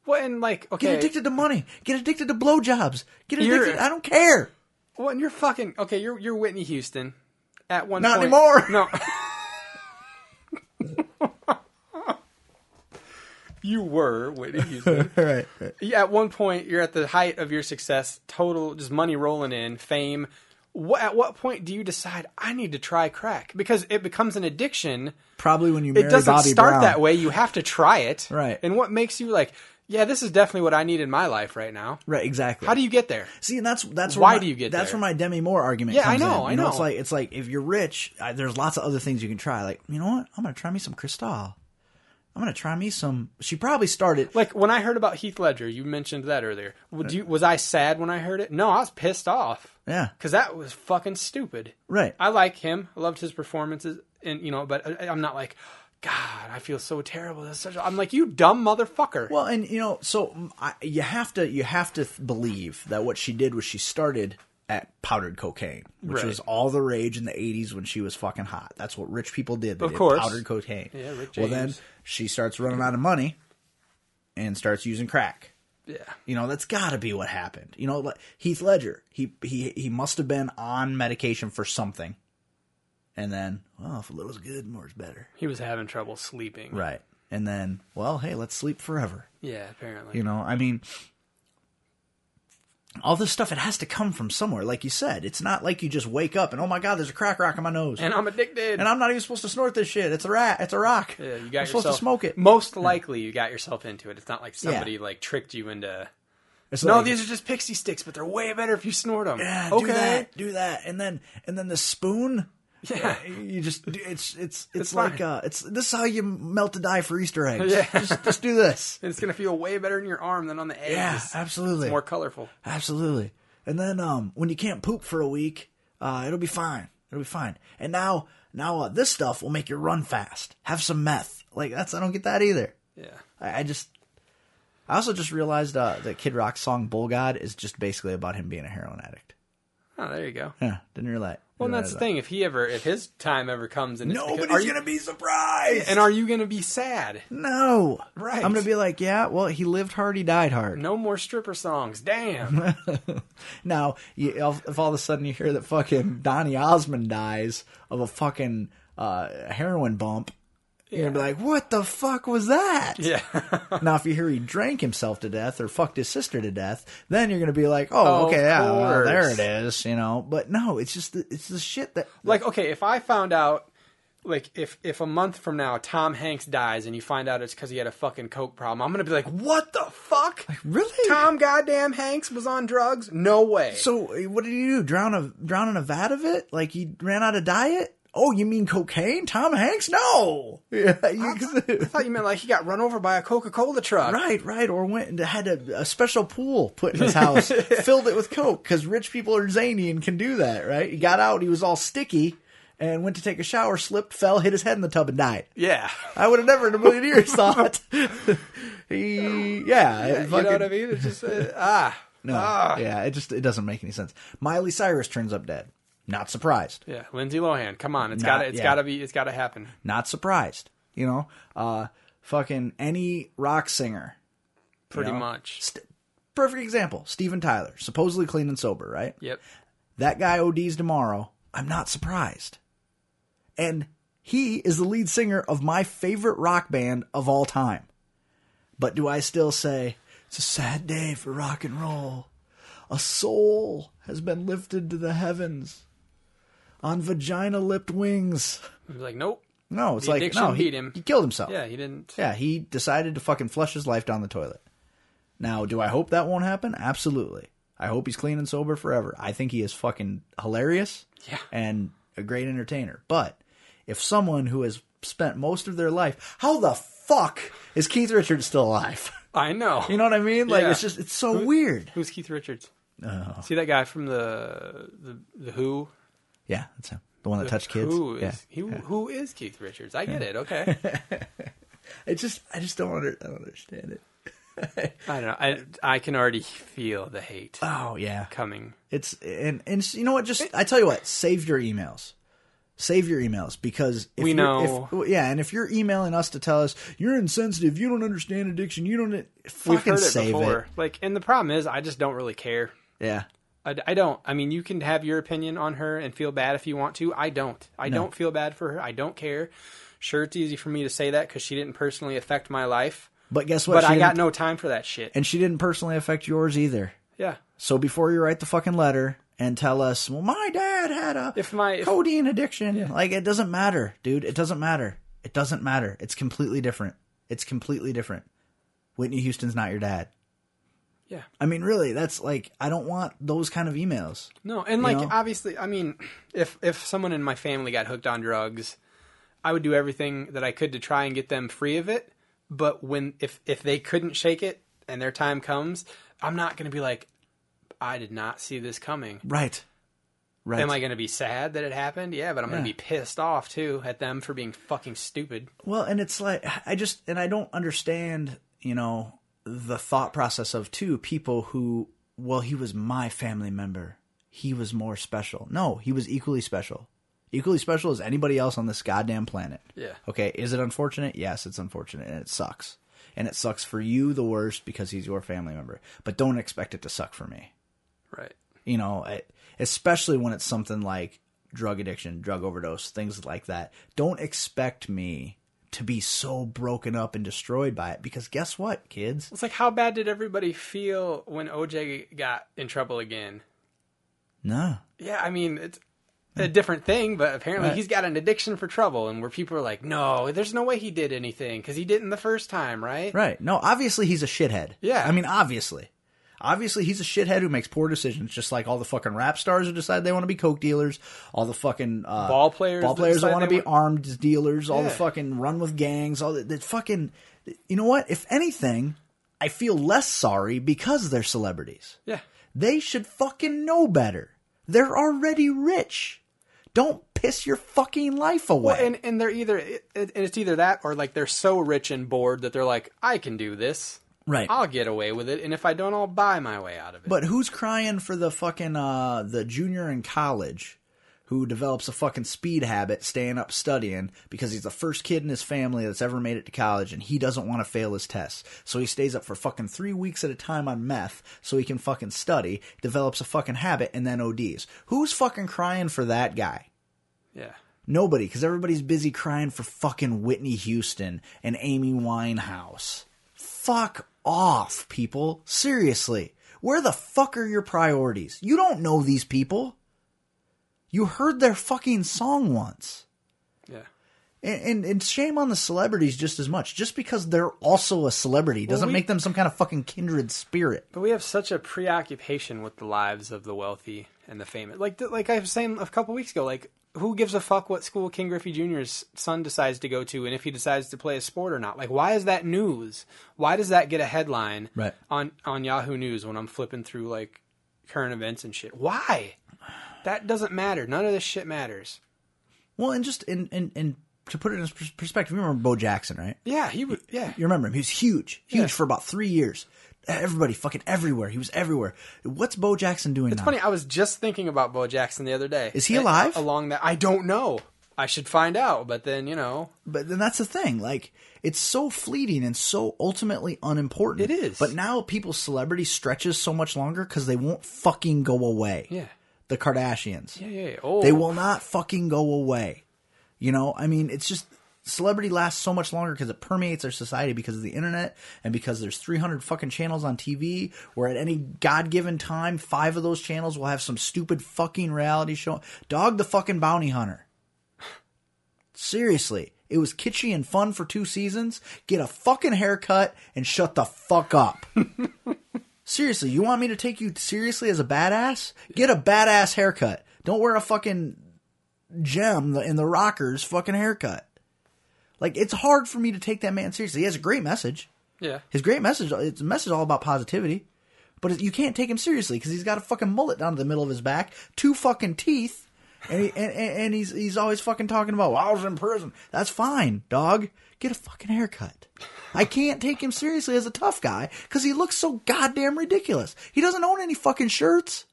Well, and like, okay, Get addicted to money. Get addicted to blowjobs. Get You're- addicted. I don't care. well, and you're fucking okay. You're you're Whitney Houston. At one Not point, anymore. No. you were Whitney Houston. Right. right. Yeah, at one point, you're at the height of your success, total just money rolling in, fame. What, at what point do you decide I need to try crack? Because it becomes an addiction. Probably when you marry It doesn't Bobby start Brown. that way. You have to try it. Right. And what makes you like, yeah, this is definitely what I need in my life right now. Right. Exactly. How do you get there? See, and that's that's Why my, do you get that's there? where my Demi Moore argument. Yeah, I comes know, in. I You know. It's like it's like if you're rich, I, there's lots of other things you can try. Like you know what? I'm gonna try me some Cristal. I'm gonna try me some. She probably started. Like when I heard about Heath Ledger, you mentioned that earlier. Would you, was I sad when I heard it? No, I was pissed off Yeah. because that was fucking stupid. Right. I like him. I loved his performances, and you know, but I, I'm not like, God, I feel so terrible. That's such. A, I'm like, you dumb motherfucker. Well, and you know, so I, you have to you have to th- believe that what she did was she started at powdered cocaine, which Right. was all the rage in the '80s when she was fucking hot. That's what rich people did. They Of did course. powdered cocaine. Yeah, Rick Well, then she starts running out of money and starts using crack. yeah, You know, that's got to be what happened. You know, like Heath Ledger, he he he must have been on medication for something, and then, well, if a little's good, more's better. he was having trouble sleeping. Right. And then, well, hey, let's sleep forever. Yeah, apparently. You know, I mean, all this stuff, it has to come from somewhere. Like you said, it's not like you just wake up and, oh my God, there's a crack rock in my nose. and I'm addicted. And I'm not even supposed to snort this shit. It's a rat. It's a rock. yeah, you got yourself, supposed to smoke it. Most likely, you got yourself into it. It's not like somebody like tricked you into. It's No, like- these are just pixie sticks, but they're way better if you snort them. Yeah, okay. do that, do that, and then and then the spoon. Yeah. you just it's it's it's, It's like fine. uh, it's this is how you melt a die for Easter eggs. Yeah. just just do this. And it's gonna feel way better in your arm than on the eggs. Yeah, absolutely. It's more colorful. Absolutely. And then um, when you can't poop for a week, uh, it'll be fine. It'll be fine. And now, now uh, this stuff will make you run fast. Have some meth. Like that's I don't get that either. Yeah. I, I just. I also just realized uh, that Kid Rock's song "Bull God" is just basically about him being a heroin addict. Oh, there you go. Yeah, didn't realize. Well, didn't that's the thing. If he ever, if his time ever comes, and because- Nobody's you, gonna be surprised. and are you gonna be sad? no, Right. I'm gonna be like, yeah. Well, he lived hard, he died hard. No more stripper songs. Damn. Now, you, if, if all of a sudden you hear that fucking Donny Osmond dies of a fucking uh, heroin bump, you're gonna be like, "What the fuck was that?" yeah. Now, if you hear he drank himself to death or fucked his sister to death, then you're gonna be like, "Oh, Oh, okay, yeah, well, there it is," you know. But no, it's just the, it's the shit that like, okay, if I found out, like, if if a month from now Tom Hanks dies and you find out it's because he had a fucking coke problem, I'm gonna be like, what the fuck? Like, really. Tom goddamn Hanks was on drugs? No way. So eh, what did he do? Drown a drown in a vat of it? Like he ran out of diet? Oh, you mean cocaine? Tom Hanks? No. Yeah, you- I thought you meant like he got run over by a Coca Cola truck. Right, right. Or went and had a, a special pool put in his house, filled it with coke because rich people are zany and can do that. Right. He got out, he was all sticky, and went to take a shower, slipped, fell, hit his head in the tub, and died. Yeah. I would have never in a million years thought. he, yeah, it you know what I mean? It's just uh, ah. No, Ah. yeah, it just it doesn't make any sense. Miley Cyrus turns up dead. Not surprised. Yeah, Lindsay Lohan. Come on, it's got to it's yeah. got to be it's got to happen. Not surprised. You know, uh, fucking any rock singer. you Pretty know? much. St- perfect example. Steven Tyler, supposedly clean and sober, right? Yep. That guy ODs tomorrow. I'm not surprised. And he is the lead singer of my favorite rock band of all time. But do I still say, it's a sad day for rock and roll? A soul has been lifted to the heavens on vagina lipped wings. He was like, nope. No, it's The like, addiction no, he, beat him. he killed himself. Yeah, he didn't. Yeah, he decided to fucking flush his life down the toilet. Now, do I hope that won't happen? Absolutely. I hope he's clean and sober forever. I think he is fucking hilarious. Yeah. And a great entertainer. But if someone who has spent most of their life, how the fuck is Keith Richards still alive? I know. You know what I mean? Like Yeah. it's just it's so weird. Who's Keith Richards? Oh. See that guy from the the, the Who? Yeah, that's him. The one that touched kids. Who is yeah. he, who is Keith Richards? I get it. Okay. I just I just don't under, I don't understand it. I don't know. I I can already feel the hate Oh yeah. coming. It's and and you know what? Just I tell you what, save your emails. Save your emails because if We you're- know. if, yeah, and if you're emailing us to tell us you're insensitive, you don't understand addiction, you don't We've fucking heard it save before. it. Like, and the problem is, I just don't really care. Yeah, I, I don't. I mean, you can have your opinion on her and feel bad if you want to. I don't. I No. don't feel bad for her. I don't care. Sure, it's easy for me to say that because she didn't personally affect my life. but guess what? But She I got no time for that shit. and she didn't personally affect yours either. Yeah. So before you write the fucking letter and tell us, well, my dad had a If my if, codeine addiction, like it doesn't matter, dude. It doesn't matter. It doesn't matter. It's completely different. It's completely different. Whitney Houston's not your dad. Yeah. I mean, really, that's like I don't want those kind of emails. No, and like know? obviously, I mean, if if someone in my family got hooked on drugs, I would do everything that I could to try and get them free of it. But when if if they couldn't shake it and their time comes, I'm not going to be like, I did not see this coming. Right. Right. Am I going to be sad that it happened? Yeah, but I'm going to be pissed off too at them for being fucking stupid. Well, and it's like I just and I don't understand, you know, the thought process of two people who well, he was my family member. He was more special. No, he was equally special. Equally special as anybody else on this goddamn planet. Yeah. Okay, is it unfortunate? Yes, it's unfortunate and it sucks. And it sucks for you the worst because he's your family member. But don't expect it to suck for me. Right. you know, especially when it's something like drug addiction, drug overdose, things like that. Don't expect me to be so broken up and destroyed by it because guess what, kids? It's like how bad did everybody feel when OJ got in trouble again? No. Yeah, I mean it's a different thing, but apparently Right. he's got an addiction for trouble, and where people are like, "No, there's no way he did anything because he didn't the first time, right?" Right. No, obviously he's a shithead. Yeah. I mean, obviously. Obviously, he's a shithead who makes poor decisions, just like all the fucking rap stars who decide they want to be coke dealers, all the fucking uh, Ball players ball players that decide want to be want- armed dealers, all the fucking run with gangs, all the, the fucking. You know what? If anything, I feel less sorry because they're celebrities. Yeah, They should fucking know better. They're already rich. Don't piss your fucking life away. well, and and they're either it, it, it's either that or like they're so rich and bored that they're like, "I can do this, right. I'll get away with it, and if I don't, I'll buy my way out of it." But who's crying for the fucking uh the junior in college who develops a fucking speed habit staying up studying because he's the first kid in his family that's ever made it to college and he doesn't want to fail his tests. So he stays up for fucking 3 weeks at a time on meth so he can fucking study, develops a fucking habit and then ODs. Who's fucking crying for that guy? yeah, Nobody, because everybody's busy crying for fucking Whitney Houston and Amy Winehouse. Fuck off, people. Seriously. Where the fuck are your priorities? You don't know these people. You heard their fucking song once. yeah. And, and, and shame on the celebrities just as much. Just because they're also a celebrity doesn't we- make them some kind of fucking kindred spirit. But we have such a preoccupation with the lives of the wealthy and the famous. Like like I was saying a couple weeks ago, like who gives a fuck what school Ken Griffey Jr.'s son decides to go to and if he decides to play a sport or not? Like why is that news? Why does that get a headline Right. on on Yahoo News when I'm flipping through like current events and shit? Why? That doesn't matter. None of this shit matters. Well, and just in, in, in to put it in perspective, you remember Bo Jackson, right? Yeah, he would. Yeah, You remember him? He was huge, huge Yeah. for about three years. Everybody fucking everywhere. He was everywhere. What's Bo Jackson doing It's now? funny. I was just thinking about Bo Jackson the other day. Is he alive? Uh, along that, I don't know. I should find out. But then you know, But then that's the thing. Like, it's so fleeting and so ultimately unimportant. It is. But now people's celebrity stretches so much longer because they won't fucking go away. yeah, The Kardashians. yeah, yeah. yeah. Oh, They will not fucking go away. You know, I mean, it's just celebrity lasts so much longer because it permeates our society because of the internet and because there's 300 fucking channels on TV where at any god given time, five of those channels will have some stupid fucking reality show. Dog the fucking bounty hunter. Seriously. It was kitschy and fun for two seasons. Get a fucking haircut and shut the fuck up. Seriously, you want me to take you seriously as a badass? Get a badass haircut. Don't wear a fucking gem in the Rockers fucking haircut. Like it's hard for me to take that man seriously. He has a great message. Yeah. His great message. It's a message all about positivity, but you can't take him seriously because he's got a fucking mullet down to the middle of his back, two fucking teeth, and he, and, and he's he's always fucking talking about. Well, I was in prison. That's fine, dog. Get a fucking haircut. I can't take him seriously as a tough guy because he looks so goddamn ridiculous. He doesn't own any fucking shirts.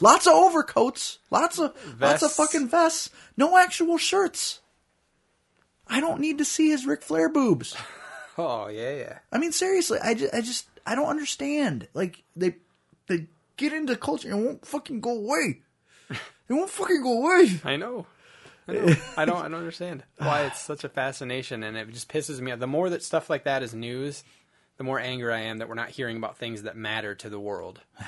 Lots of overcoats, lots of lots of fucking vests, no actual shirts. I don't need to see his Ric Flair boobs. Oh yeah, yeah. I mean, seriously, I just, I just, I don't understand. Like they, they get into culture and won't fucking go away. They won't fucking go away. I know. I know. I don't. I don't understand why it's such a fascination, and it just pisses me off. The more that stuff like that is news, the more angry I am that we're not hearing about things that matter to the world.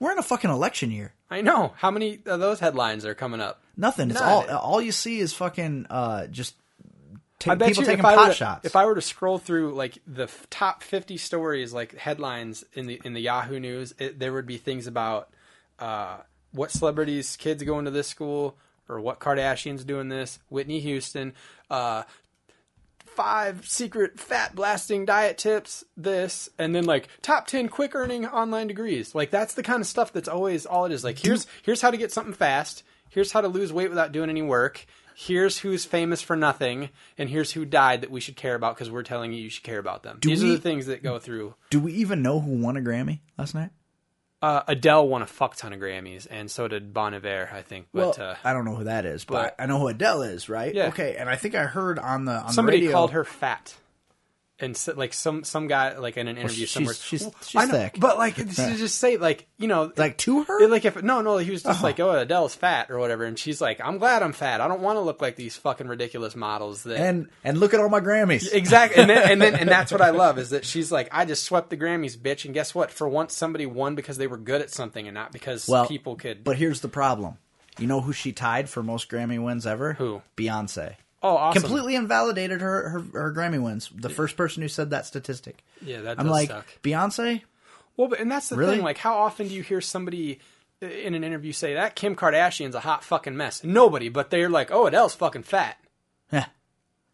We're in a fucking election year. I know how many of those headlines are coming up. Nothing. It's None. all, all you see is fucking, uh, just ta- I bet people you taking if I, to, shots. if I were to scroll through like the f- top fifty stories, like headlines in the in the Yahoo News, it, there would be things about uh, what celebrities' kids go into this school, or what Kardashians doing this, Whitney Houston, uh, five secret fat blasting diet tips, this, and then like top ten quick earning online degrees. Like that's the kind of stuff that's always all it is. Like here's here's how to get something fast. Here's how to lose weight without doing any work. Here's who's famous for nothing, and here's who died that we should care about because we're telling you you should care about them. These are the things that go through. Do we even know who won a Grammy last night? Uh, Adele won a fuck ton of Grammys, and so did Bon Iver, I think. But well, uh, I don't know who that is, but, but- I know who Adele is, right? Yeah. Okay, and I think I heard on the on somebody the radio, called her fat. And so, like some some guy like in an interview she's- somewhere, she's- Well, she's know, thick. but like to just say like you know like to her. Like if no no he was just oh. like oh Adele's fat or whatever and she's like I'm glad I'm fat I don't want to look like these fucking ridiculous models that and and look at all my Grammys. exactly and then and then and that's what I love is that she's like I just swept the Grammys bitch and guess what for once somebody won because they were good at something and not because Well, people could But here's the problem. You know who she tied for most Grammy wins ever? Who? Beyonce. Oh awesome Completely invalidated her, her her Grammy wins. The first person who said that statistic. yeah that I'm like suck Beyonce. well but and that's the Really? thing like how often do you hear somebody uh, in an interview say that Kim Kardashian's a hot fucking mess nobody but they're like oh Adele's fucking fat Yeah.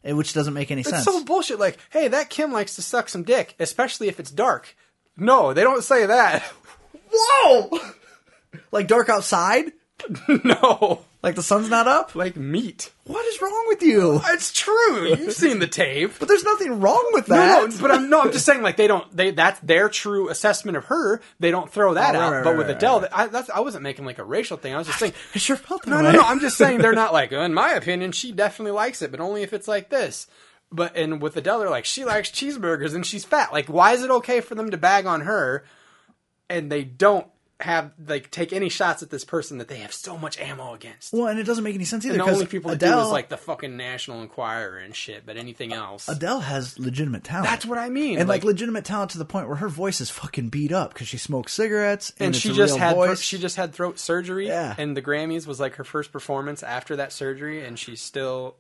Which doesn't make any It's sense. so bullshit. Like, hey, that Kim likes to suck some dick, especially if it's dark. No, they don't say that. Whoa! like dark outside? no, Like the sun's not up? like meat. What is wrong with you? It's true. You've seen the tape. But there's nothing wrong with that. no, but I'm no. I'm just saying, like they don't. They that's their true assessment of her. They don't throw that Oh, right, out. right, but with right, Adele. I, that's, I wasn't making like a racial thing. I was just saying. I sure felt that No, way. no, no. I'm just saying they're not like. In my opinion, she definitely likes it, but only if it's like this. But and with Adele, they're like she likes cheeseburgers and she's fat. Like, why is it okay for them to bag on her, and they don't have like take any shots at this person that they have so much ammo against? Well, and it doesn't make any sense either. And the only people that Adele, do is like the fucking National Enquirer and shit. But anything else, Adele has legitimate talent. that's what I mean. and like, legitimate talent to the point where her voice is fucking beat up because she smokes cigarettes and, and she just had thro- she just had throat surgery Yeah. and the grammys was like her first performance after that surgery and she's still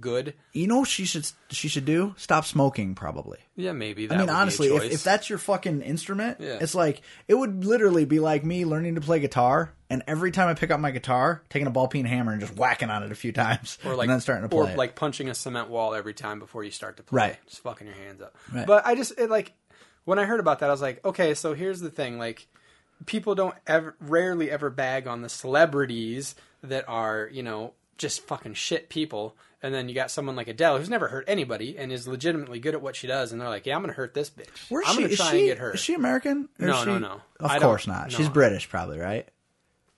good you know what she should she should do? Stop smoking, probably. yeah maybe that I mean, would be a honestly, if, if that's your fucking instrument, Yeah. it's like it would literally be like me learning to play guitar, and every time I pick up my guitar, taking a ball peen hammer and just whacking on it a few times, or like and then starting to or play. it. like punching a cement wall every time before you start to play Right. just fucking your hands up Right. but i just it like when i heard about that i was like okay so here's the thing like people don't ever rarely ever bag on the celebrities that are you know just fucking shit people and then you got someone like Adele who's never hurt anybody and is legitimately good at what she does and they're like yeah I'm gonna hurt this bitch Where's I'm she? gonna Is try she, and get her Is she American? Or is No, she- no, no. Of I don't- course not. no. She's British, probably, right?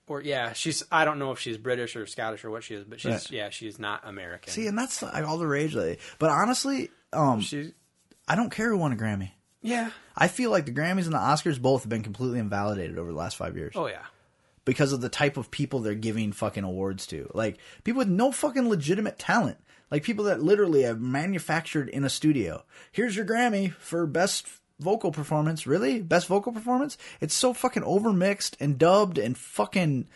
or yeah she's I don't know if she's British or Scottish or what she is but she's Right. yeah she's not American See, and that's like, all the rage lately. But honestly, um, she's I don't care who won a Grammy. yeah I feel like the Grammys and the Oscars both have been completely invalidated over the last five years oh yeah because of the type of people they're giving fucking awards to. Like people with no fucking legitimate talent. Like people that literally have manufactured in a studio. Here's your Grammy for best vocal performance. Really? Best vocal performance? It's so fucking overmixed and dubbed and fucking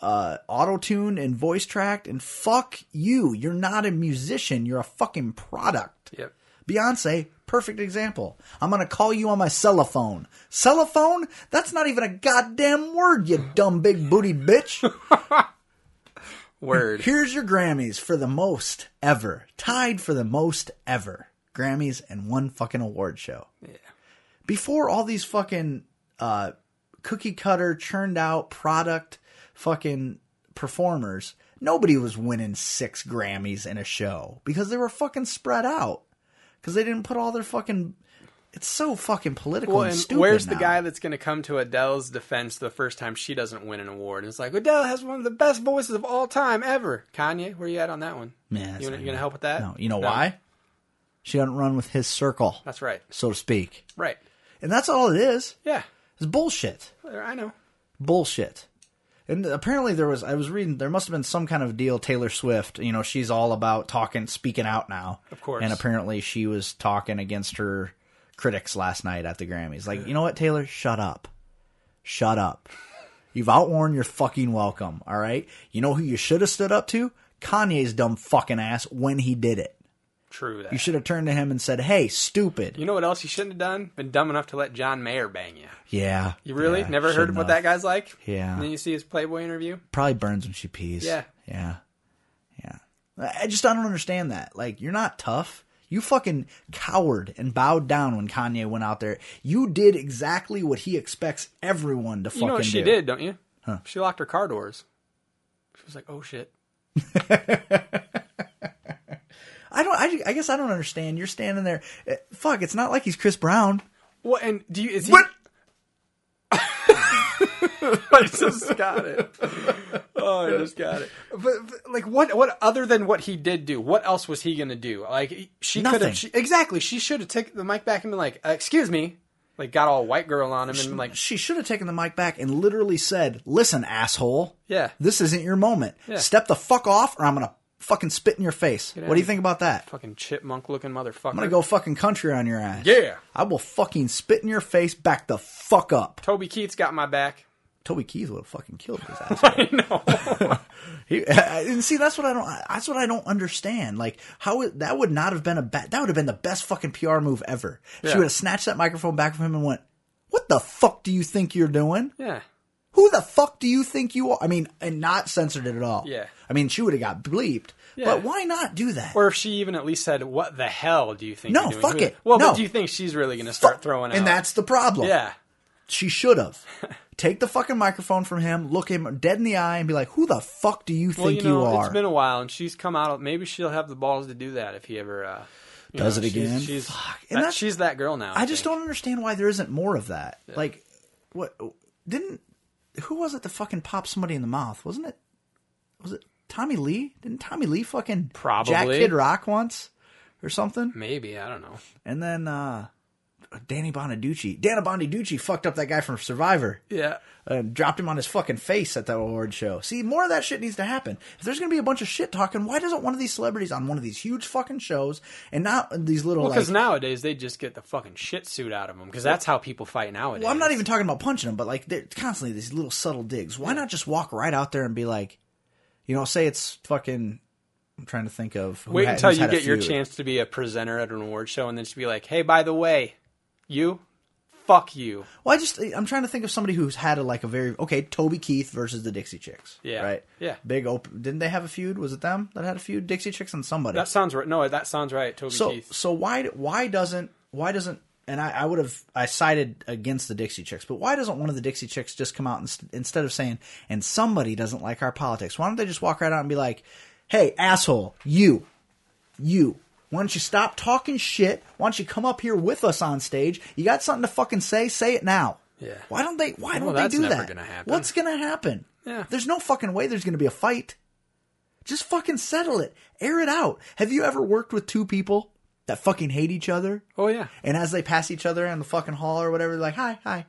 uh, auto-tuned and voice tracked and fuck you. You're not a musician. You're a fucking product. yep Beyonce, perfect example. I'm gonna call you on my cellophone. Cellophone? That's not even a goddamn word, you dumb big booty bitch. Word. Here's your Grammys for the most ever, tied for the most ever Grammys and one fucking award show. Yeah. Before all these fucking uh, cookie cutter churned out product fucking performers, nobody was winning six Grammys in a show because they were fucking spread out because they didn't put all their fucking. It's so fucking political Well, and and stupid. where's the guy that's going to come to Adele's defense the first time she doesn't win an award? And it's like Adele has one of the best voices of all time ever. Kanye, where you at on that one? Man, you not going to help with that? No, you know why? She doesn't run with his circle, That's right. so to speak, Right. and that's all it is. Yeah. It's bullshit. I know. bullshit. And apparently there was I was reading there must have been some kind of deal Taylor Swift, you know, she's all about talking speaking out now. Of course. And apparently she was talking against her critics last night at the Grammys. Like, you know what, Taylor? Shut up. Shut up. You've outworn your fucking welcome, all right? You know who you should have stood up to? Kanye's dumb fucking ass when he did it. True that. You should have turned to him and said, "Hey, stupid." You know what else you shouldn't have done? Been dumb enough to let John Mayer bang you. yeah. You really yeah, never heard of what that guy's like? Yeah. And then you see his Playboy interview. probably burns when she pees. Yeah. Yeah. Yeah. I just I don't understand that. Like, you're not tough. You fucking cowered and bowed down when Kanye went out there. You did exactly what he expects everyone to fucking You know what she do. did, don't you? Huh. She locked her car doors. She was like, "Oh shit." I don't. I, I guess I don't understand. You're standing there. eh, Fuck. It's not like he's Chris Brown. What? And do you? Is he? What? I just got it. Oh, I just got it. But, but, like, what? What other than what he did do? What else was he gonna do? Like, she could Nothing. have. She, exactly. She should have taken the mic back and been like, uh, "Excuse me." Like, got all white girl on him and like, She should have taken the mic back and literally said, "Listen, asshole. Yeah. This isn't your moment. Yeah. Step the fuck off, or I'm gonna fucking spit in your face." What do you think about that? "Fucking chipmunk looking motherfucker." I'm gonna go fucking country on your ass. Yeah. I will fucking spit in your face. Back the fuck up. Toby Keith's got my back. Toby Keith would have fucking killed his ass. I know. He, and see, that's what I don't. That's what I don't understand. Like how it, that would not have been a bad. That would have been the best fucking PR move ever. Yeah. She would have snatched that microphone back from him and went, "What the fuck do you think you're doing? yeah. Who the fuck do you think you are?" I mean, and not censored it at all. Yeah. I mean, she would have got bleeped. Yeah. But why not do that? Or if she even at least said, "What the hell do you think?" No, you're doing? fuck Who- it. Well, No. but do you think she's really going to start Fuck- throwing out? and that's the problem. yeah. She should have. Take the fucking microphone from him, look him dead in the eye, and be like, "Who the fuck do you think Well, you know, are?" it's been a while, and she's come out. Maybe she'll have the balls to do that if he ever uh, Does know, it she's- again? She's Fuck. that- And that's- she's that girl now. I just don't understand why there isn't more of that. Like, what didn't? Who was it that fucking popped somebody in the mouth? Wasn't it? Was it Tommy Lee? Didn't Tommy Lee fucking Probably. Jack Kid Rock once or something? Maybe I don't know. And then uh Danny Bonaducci, Dana Bonaducci fucked up that guy from Survivor. Yeah. And dropped him on his fucking face at the award show. See, more of that shit needs to happen. If there's gonna be a bunch of shit talking, why doesn't one of these celebrities on one of these huge fucking shows and not these little Well, like? because nowadays they just get the fucking shit suit out of them because that's how people fight nowadays. well, I'm not even talking about punching them, but like they're constantly these little subtle digs. Why not just walk right out there and be like, you know, say it's fucking. I'm trying to think of. who Wait had- until you get your chance to be a presenter at an award show, and then just be like, "Hey, by the way, you, fuck you." Well, I just I'm trying to think of somebody who's had a like a very okay Toby Keith versus the Dixie Chicks. Yeah. Right. Yeah. Big open. Didn't they have a feud? Was it them that had a feud? Dixie Chicks and somebody. That sounds right. No, that sounds right. Toby so Keith. so why why doesn't why doesn't and I, I would have I sided against the Dixie Chicks, but why doesn't one of the Dixie Chicks just come out and, instead of saying and somebody doesn't like our politics? Why don't they just walk right out and be like, "Hey, asshole, you, you." Why don't you stop talking shit? Why don't you come up here with us on stage? You got something to fucking say? Say it now. Yeah. Why don't they? Why Well, don't they do that? gonna. What's gonna happen? Yeah. There's no fucking way there's gonna be a fight. Just fucking settle it. Air it out. Have you ever worked with two people that fucking hate each other? Oh yeah, And as they pass each other in the fucking hall or whatever, they're like, hi, hi.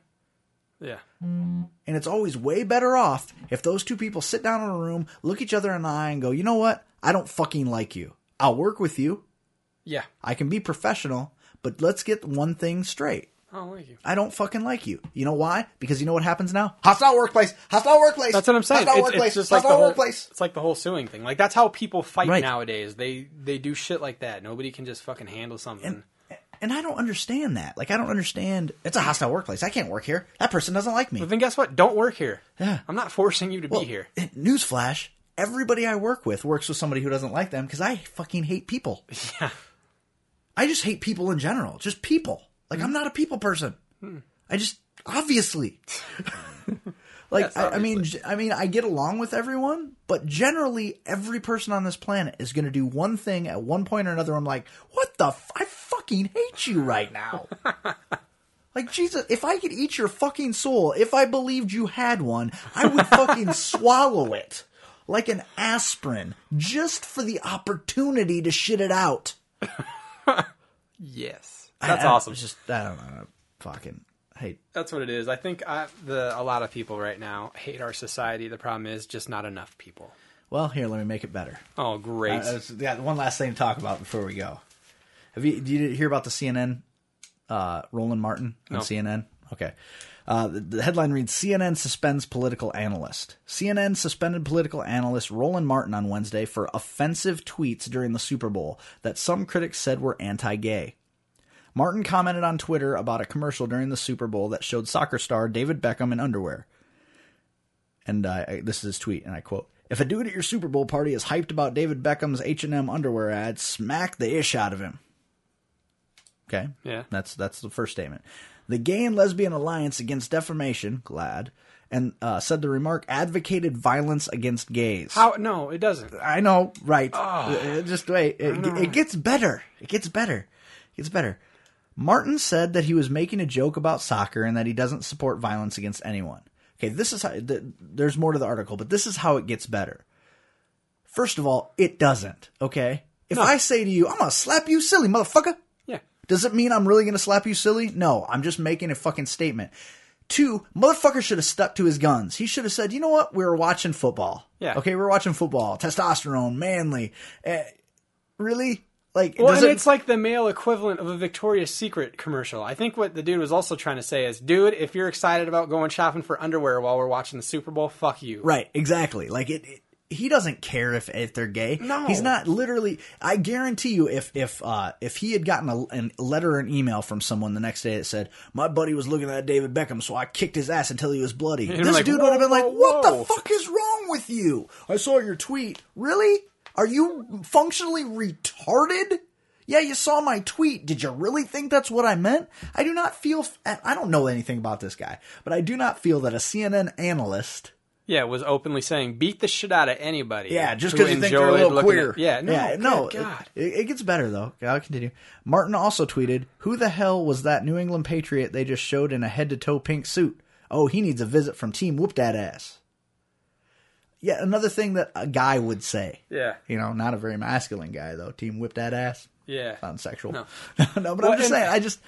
yeah. And it's always way better off if those two people sit down in a room, look each other in the eye, and go, you know what? I don't fucking like you. I'll work with you. Yeah. I can be professional, but let's get one thing straight. Oh, thank you. I don't fucking like you. You know why? Because you know what happens now? Hostile workplace. Hostile workplace. That's what I'm saying. Hostile It's, workplace. it's just like the hostile whole, workplace. it's like the whole suing thing. Like that's how people fight Right. nowadays. They they do shit like that. Nobody can just fucking handle something. And I don't understand that. Like I don't understand. It's a hostile workplace. I can't work here. That person doesn't like me. but then guess what? Don't work here. Yeah. I'm not forcing you to Well, be here. Eh, newsflash: everybody I work with works with somebody who doesn't like them because I fucking hate people. Yeah. I just hate people in general. Just people. Like I'm not a people person. I just obviously. like Yes, I, I mean, I mean, I get along with everyone, but generally, every person on this planet is going to do one thing at one point or another. I'm like, what the? F- I fucking hate you right now. like Jesus, if I could eat your fucking soul, if I believed you had one, I would fucking swallow it like an aspirin just for the opportunity to shit it out. Yes. That's I- I- awesome. Just I don't know. Fucking hate. That's what it is. I think I, the a lot of people right now hate our society. The problem is just not enough people. Well, here, let me make it better. Oh, great. Uh, yeah, one last thing to talk about before we go. Have you? Did you hear about the CNN? Uh, Roland Martin on No. CNN. Okay. Uh, the, headline reads: CNN suspends political analyst. CNN suspended political analyst Roland Martin on Wednesday for offensive tweets during the Super Bowl that some critics said were anti-gay. Martin commented on Twitter about a commercial during the Super Bowl that showed soccer star David Beckham in underwear. And uh, I- this is his tweet, and I quote: "If a dude at your Super Bowl party is hyped about David Beckham's H and M underwear ad, smack the ish out of him." Okay, Yeah. that's that's the first statement. The Gay and Lesbian Alliance Against Defamation, GLAAD, and uh, said the remark advocated violence against gays. How? No, it doesn't. I know, right? Uh, Just wait. It, it gets better. It gets better. It gets better. Martin said that he was making a joke about soccer and that he doesn't support violence against anyone. Okay, this is how. th- There's more to the article, but this is how it gets better. First of all, it doesn't. Okay, if I say to you, "I'm gonna slap you, silly motherfucker,". Does it mean I'm really gonna slap you, silly? No, I'm just making a fucking statement. Two, motherfucker should have stuck to his guns. He should have said, you know what? We were watching football. Yeah. Okay, we were watching football. Testosterone, manly. Eh, really? Like, Well, and it, it's like the male equivalent of a Victoria's Secret commercial. I think what the dude was also trying to say is, dude, if you're excited about going shopping for underwear while we're watching the Super Bowl, fuck you. right? Exactly. Like it. it he doesn't care if if they're gay. No. he's not literally. I guarantee you, if if uh, if he had gotten a, an letter or an email from someone the next day that said, "My buddy was looking at David Beckham, so I kicked his ass until he was bloody," this like, dude would have been "Whoa, like, "What whoa." the fuck is wrong with you? I saw your tweet. Really? Are you functionally retarded?" Yeah, you saw my tweet. Did you really think that's what I meant? I do not feel. I don't know anything about this guy, but I do not feel that a CNN analyst Yeah, was openly saying, beat the shit out of anybody. Yeah, just because you think they're a little queer. at- yeah, no, no. good God. It, it gets better though. I'll continue. Martin also tweeted, "Who the hell was that New England Patriot they just showed in a head to toe pink suit? Oh, he needs a visit from Team Whoop That Ass." Yeah, another thing that a guy would say. Yeah. You know, not a very masculine guy though. Team Whip That Ass. Yeah. Sounds sexual. No. No, but Well, I'm just saying. I just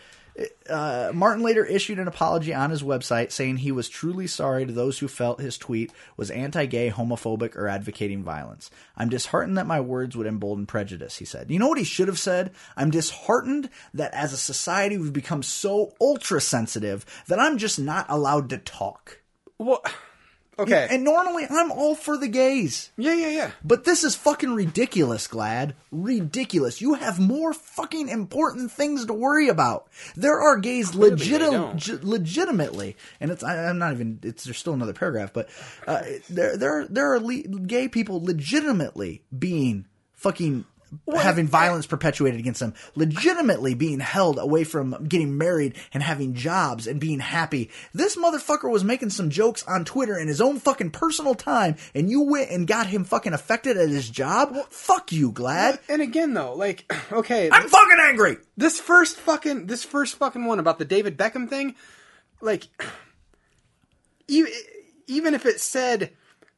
uh, Martin later issued an apology on his website, saying he was truly sorry to those who felt his tweet was anti-gay, homophobic, or advocating violence. I'm disheartened that my words would embolden prejudice. He said. You know what he should have said? I'm disheartened that as a society we've become so ultra sensitive that I'm just not allowed to talk. Well, okay. And normally I'm all for the gays. yeah, yeah, yeah. But this is fucking ridiculous, GLAAD. Ridiculous. You have more fucking important things to worry about. There are gays legit- legitimately, and it's I, I'm not even. It's there's still another paragraph, but uh, there there there are le- gay people legitimately being fucking. Having violence perpetuated against them, legitimately being held away from getting married and having jobs and being happy. This motherfucker was making some jokes on Twitter in his own fucking personal time, and you went and got him fucking affected at his job? Fuck you, GLAAD. And again, though, like, okay, I'm fucking angry. this first fucking this first fucking one about the David Beckham thing, like, even if it said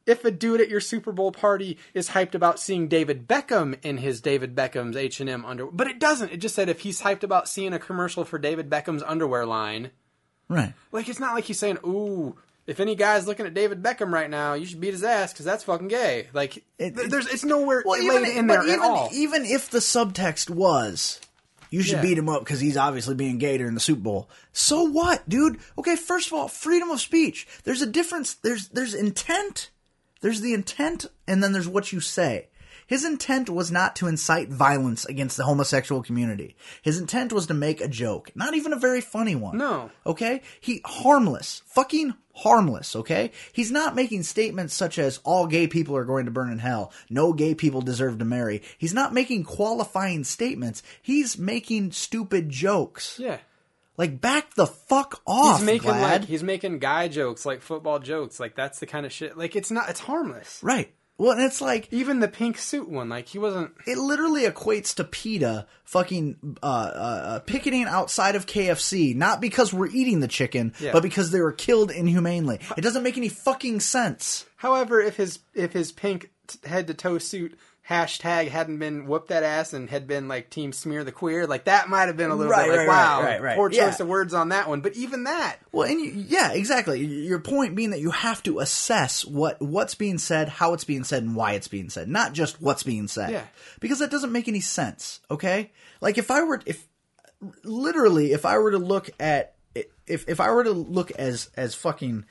if a dude at your Super Bowl party is hyped about seeing David Beckham in his David Beckham's H and M underwear, but it doesn't. It just said if he's hyped about seeing a commercial for David Beckham's underwear line, Right. like it's not like he's saying, "Ooh." If any guy's looking at David Beckham right now, you should beat his ass because that's fucking gay. Like, It- th- there's it's nowhere Well, laid even, in but there even, at all. even if the subtext was, you should Yeah. beat him up because he's obviously being gay during the Super Bowl. So what, dude? Okay, first of all, freedom of speech. There's a difference. There's there's intent. There's the intent, and then there's what you say. His intent was not to incite violence against the homosexual community. His intent was to make a joke, not even a very funny one. No. Okay? He harmless, fucking harmless, okay? He's not making statements such as all gay people are going to burn in hell, no gay people deserve to marry. He's not making qualifying statements. He's making stupid jokes. Yeah. Like back the fuck off, He's making like he's making guy jokes, like football jokes. Like that's the kind of shit. Like it's not. It's harmless. right. Well, and it's like Even the pink suit one. Like he wasn't. it literally equates to PETA fucking uh, uh, uh, picketing outside of KFC, not because we're eating the chicken, Yeah. but because they were killed inhumanely. It doesn't make any fucking sense. However, if his if his pink t- head to toe suit hashtag hadn't been whoop that ass and had been like team smear the queer, like that might have been a little Right, bit like right, wow, right, right. poor Yeah. choice of words on that one. But even that, Well, and you, yeah, exactly. Your point being that you have to assess what what's being said, how it's being said, and why it's being said, not just what's being said. Yeah. Because that doesn't make any sense. Okay, like if I were if literally if I were to look at if if I were to look as as fucking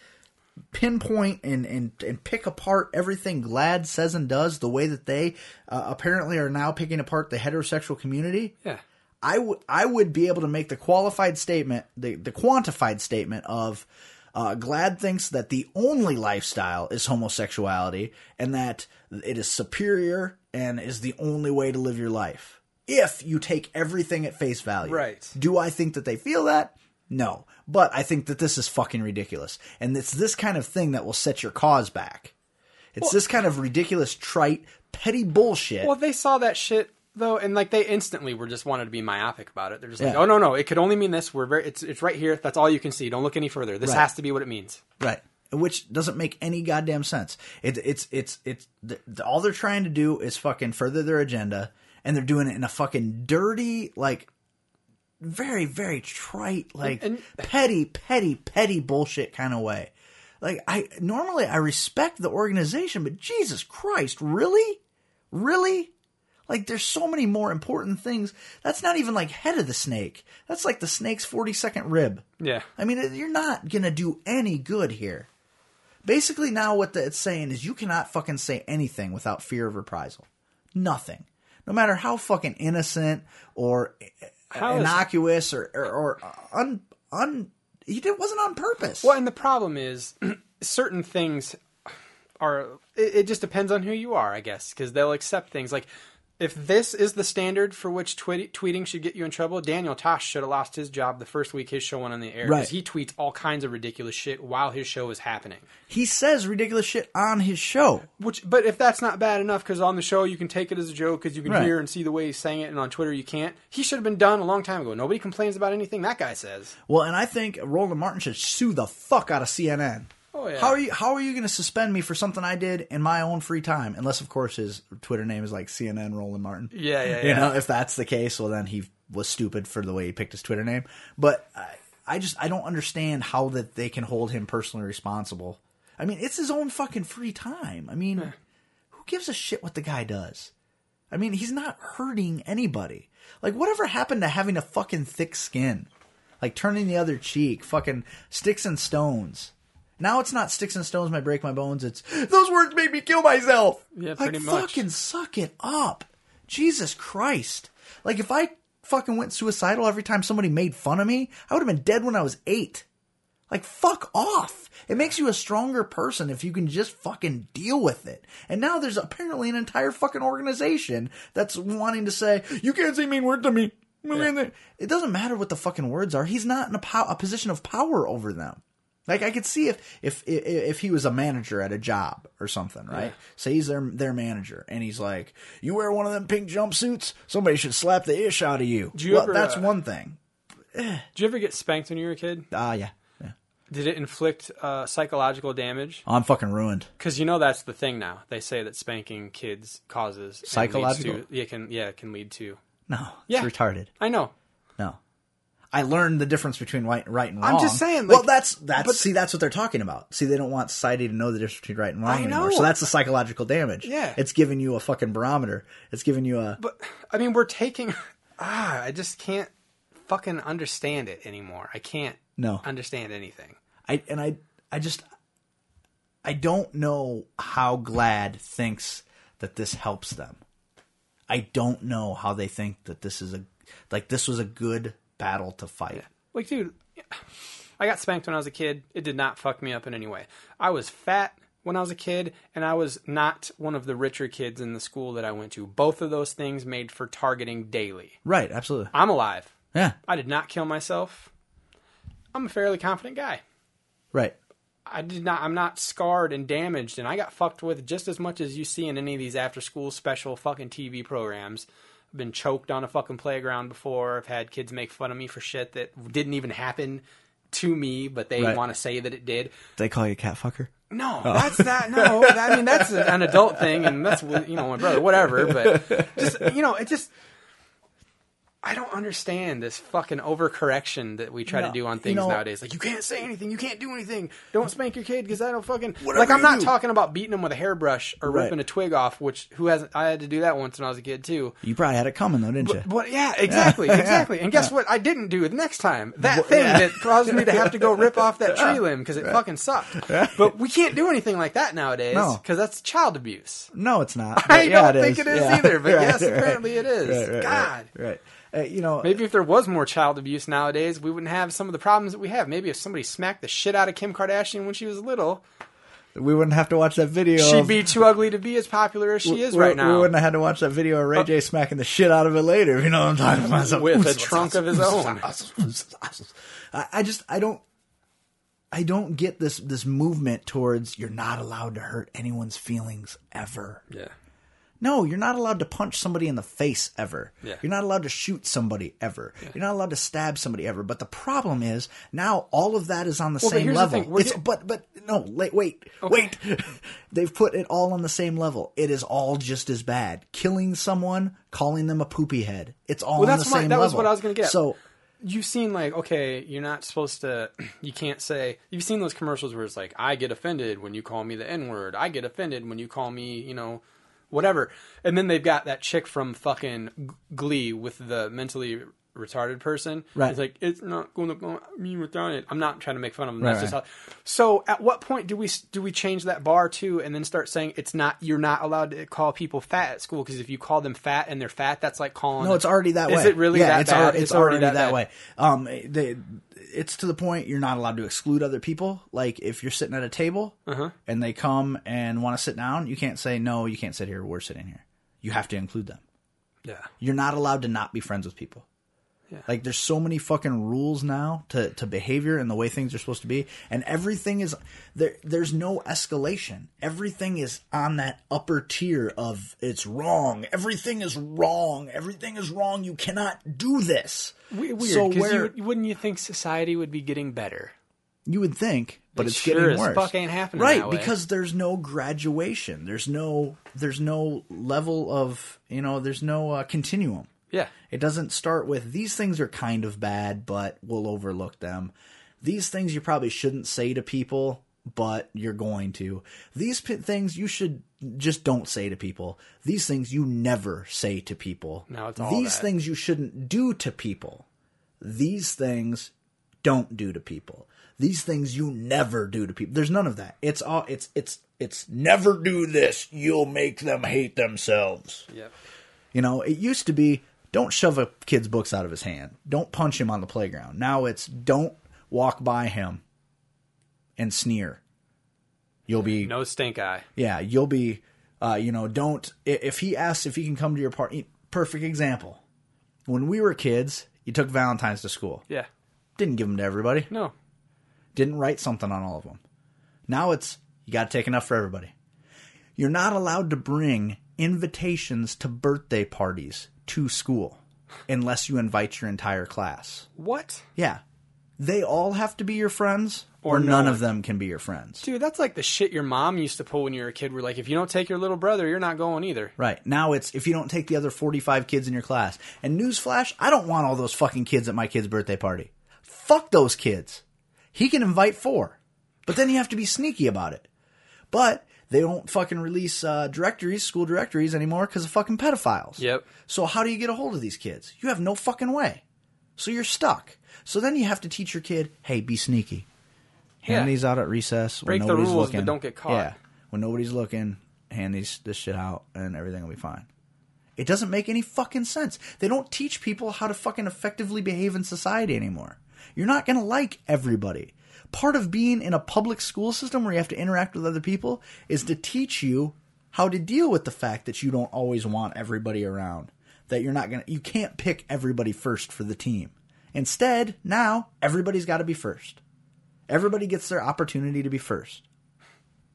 pinpoint and, and, and pick apart everything GLAAD says and does the way that they uh, apparently are now picking apart the heterosexual community. yeah, I would I would be able to make the qualified statement, the the quantified statement of uh, GLAAD thinks that the only lifestyle is homosexuality and that it is superior and is the only way to live your life. If you take everything at face value, Right. Do I think that they feel that? No, but I think that this is fucking ridiculous, and it's this kind of thing that will set your cause back. It's this kind of ridiculous, trite, petty bullshit. Well, they saw that shit though, and like they instantly were just wanted to be myopic about it. They're just like, Yeah. oh no, no, it could only mean this. We're very, it's it's right here. That's all you can see. Don't look any further. This Right. has to be what it means. Right. Which doesn't make any goddamn sense. It, it's it's it's all they're trying to do is fucking further their agenda, and they're doing it in a fucking dirty, like, very very trite, like And- petty, petty, petty bullshit kind of way. Like I normally I respect the organization, but Jesus Christ, really, really. Like there's so many more important things. That's not even like head of the snake. That's like the snake's 40 second rib. Yeah. I mean, you're not gonna do any good here. Basically, now what the, it's saying is you cannot fucking say anything without fear of reprisal. Nothing, no matter how fucking innocent or How is- innocuous or or, or un un. He did wasn't on purpose. Well, and the problem is certain things are. It, it just depends on who you are, I guess, because they'll accept things like. If this is the standard for which tweet, tweeting should get you in trouble, Daniel Tosh should have lost his job the first week his show went on the air Right. because he tweets all kinds of ridiculous shit while his show is happening. He says ridiculous shit on his show. Which, but if that's not bad enough, because on the show you can take it as a joke because you can Right. hear and see the way he's saying it, and on Twitter you can't. He should have been done a long time ago. Nobody complains about anything that guy says. Well, and I think Roland Martin should sue the fuck out of CNN. Oh, yeah. How are you? How are you going to suspend me for something I did in my own free time? Unless, of course, his Twitter name is like CNN Roland Martin. Yeah, yeah, You yeah. know, if that's the case, well, then he was stupid for the way he picked his Twitter name. But I, I just I don't understand how that they can hold him personally responsible. I mean, it's his own fucking free time. I mean, who gives a shit what the guy does? I mean, he's not hurting anybody. Like, whatever happened to having a fucking thick skin? Like turning the other cheek, fucking sticks and stones. Now it's not sticks and stones might break my bones. It's those words made me kill myself. Yeah, like, pretty much. Fucking suck it up, Jesus Christ! Like if I fucking went suicidal every time somebody made fun of me, I would have been dead when I was eight. Like fuck off. It makes you a stronger person if you can just fucking deal with it. And now there's apparently an entire fucking organization that's wanting to say you can't say mean words to me. Yeah. It doesn't matter what the fucking words are. He's not in a, pow- a position of power over them. Like I could see if if if, he was a manager at a job or something, right? Say he's their their manager, and he's like, "You wear one of them pink jumpsuits, somebody should slap the ish out of you." Do you well, ever, that's uh, one thing. Did you ever get spanked when you were a kid? Ah, yeah, yeah. Did it inflict uh, psychological damage? I'm fucking ruined. Because you know that's the thing now. They say that spanking kids causes Psychological? To, yeah, can yeah it can lead to. No, Yeah. retarded. I know. No. I learned the difference between right, right and wrong. I'm just saying, well, that's that's but- see, that's what they're talking about. See, they don't want society to know the difference between right and wrong anymore. So that's the psychological damage. Yeah. it's giving you a fucking barometer. It's giving you a. But I mean, we're taking. Ah, I just can't fucking understand it anymore. I can't. No. Understand anything. I and I I just I don't know how GLAAD thinks that this helps them. I don't know how they think that this is a like this was a good battle to fight. Like, dude, I got spanked when I was a kid. It did not fuck me up in any way. I was fat when I was a kid, and I was not one of the richer kids in the school that I went to. Both of those things made for targeting daily. Right, absolutely. I'm alive. Yeah, I did not kill myself. I'm a fairly confident guy. right. I did not. I'm not scarred and damaged, and I got fucked with just as much as you see in any of these after-school special fucking TV programs. Been choked on a fucking playground before. I've had kids make fun of me for shit that didn't even happen to me, but they Right. want to say that it did. They call you cat fucker. No, oh. that's that. No, I mean that's an adult thing, and that's you know my brother, whatever. But just you know, it just. I don't understand this fucking overcorrection that we try No, to do on you things know- nowadays. Like you can't say anything, you can't do anything. Don't spank your kid because I don't fucking. Like I'm not do. talking about beating them with a hairbrush or Right. ripping a twig off. Which who hasn't? I had to do that once when I was a kid too. You probably had it coming though, didn't you? But yeah, exactly, exactly. And guess what? I didn't do it next time. That thing that caused me to have to go rip off that tree limb because it fucking sucked. But we can't do anything like that nowadays No. because that's child abuse. no, it's not. I yeah, don't think is. it is Yeah. either, but Right, yes, right, apparently it is. Right, right, God. right, right. Uh, you know, Maybe if there was more child abuse nowadays, we wouldn't have some of the problems that we have. Maybe if somebody smacked the shit out of Kim Kardashian when she was little, we wouldn't have to watch that video. she'd of- be too ugly to be as popular as she is right now. We wouldn't have had to watch that video of Ray J smacking the shit out of it later. You know what I'm talking about? So- With a trunk of his own. I, I just I don't I don't get this this movement towards you're not allowed to hurt anyone's feelings ever. Yeah. No, you're not allowed to punch somebody in the face ever. Yeah. You're not allowed to shoot somebody ever. You're not allowed to stab somebody ever. But the problem is now all of that is on the Well, same the level. thing, It's, get- but but no, wait, wait, wait. They've put it all on the same level. It is all just as bad. Killing someone, calling them a poopy head. It's all Well, on that's the my- same that level. was what I was gonna get. So you've seen like okay you're not supposed to you can't say you've seen those commercials where it's like i get offended when you call me the n word i get offended when you call me you know whatever. And then they've got that chick from fucking glee with the mentally retarded person Right. it's like it's not going to go me without it i'm not trying to make fun of them Right, that's just right. how so at what point do we do we change that bar too and then start saying it's not you're not allowed to call people fat at school because if you call them fat and they're fat that's like calling No, it's already that way. Is it really yeah, that it's already, it's already, that, bad. way. Um, they, it's to the point you're not allowed to exclude other people. Like if you're sitting at a table Uh-huh. and they come and want to sit down, you can't say no. You can't sit here. We're sitting here. You have to include them. yeah You're not allowed to not be friends with people. Yeah. Like there's so many fucking rules now to, to behavior and the way things are supposed to be, and everything is there. There's no escalation. Everything is on that upper tier of it's wrong. Everything is wrong. Everything is wrong. You cannot do this. We- Weird, So where you, wouldn't you think society would be getting better? you would think, but It it's sure getting as worse. fuck ain't happening right? Because there's no graduation. There's no there's no level of you know. There's no uh, continuum. Yeah, It doesn't start with these things are kind of bad, but we'll overlook them. These things you probably shouldn't say to people, but you're going to. These p- things you should just don't say to people. These things you never say to people. No, it's all These that. things you shouldn't do to people. These things don't do to people. These things you never do to people. There's none of that. It's all it's it's it's never do this. You'll make them hate themselves. yep. You know, it used to be don't shove a kid's books out of his hand. Don't punch him on the playground. Now it's don't walk by him and sneer. You'll be No stink eye. yeah, you'll be uh, you know, don't if he asks if he can come to your party perfect example. When we were kids, you took Valentine's to school. Yeah. Didn't give them to everybody. No. Didn't write something on all of them. Now it's you got to take enough for everybody. You're not allowed to bring invitations to birthday parties to school unless you invite your entire class. What? Yeah. They all have to be your friends or, Or no none one. of them can be your friends. Dude, that's like the shit your mom used to pull when you were a kid. Where like, if you don't take your little brother, you're not going either. Right. Now it's if you don't take the other 45 kids in your class. And newsflash, I don't want all those fucking kids at my kid's birthday party. Fuck those kids. He can invite four. But then you have to be sneaky about it. But they don't fucking release uh, directories, school directories anymore because of fucking pedophiles. Yep. So how do you get a hold of these kids? You have no fucking way. So you're stuck. So then you have to teach your kid, hey, be sneaky. Hand Yeah. these out at recess. when Break the nobody's rules, but looking. don't get caught. Yeah. When nobody's looking, hand these this shit out and everything will be fine. It doesn't make any fucking sense. They don't teach people how to fucking effectively behave in society anymore. You're not going to like everybody. Part of being in a public school system where you have to interact with other people is to teach you how to deal with the fact that you don't always want everybody around. That you're not going to, you can't pick everybody first for the team. Instead, now everybody's got to be first. Everybody gets their opportunity to be first.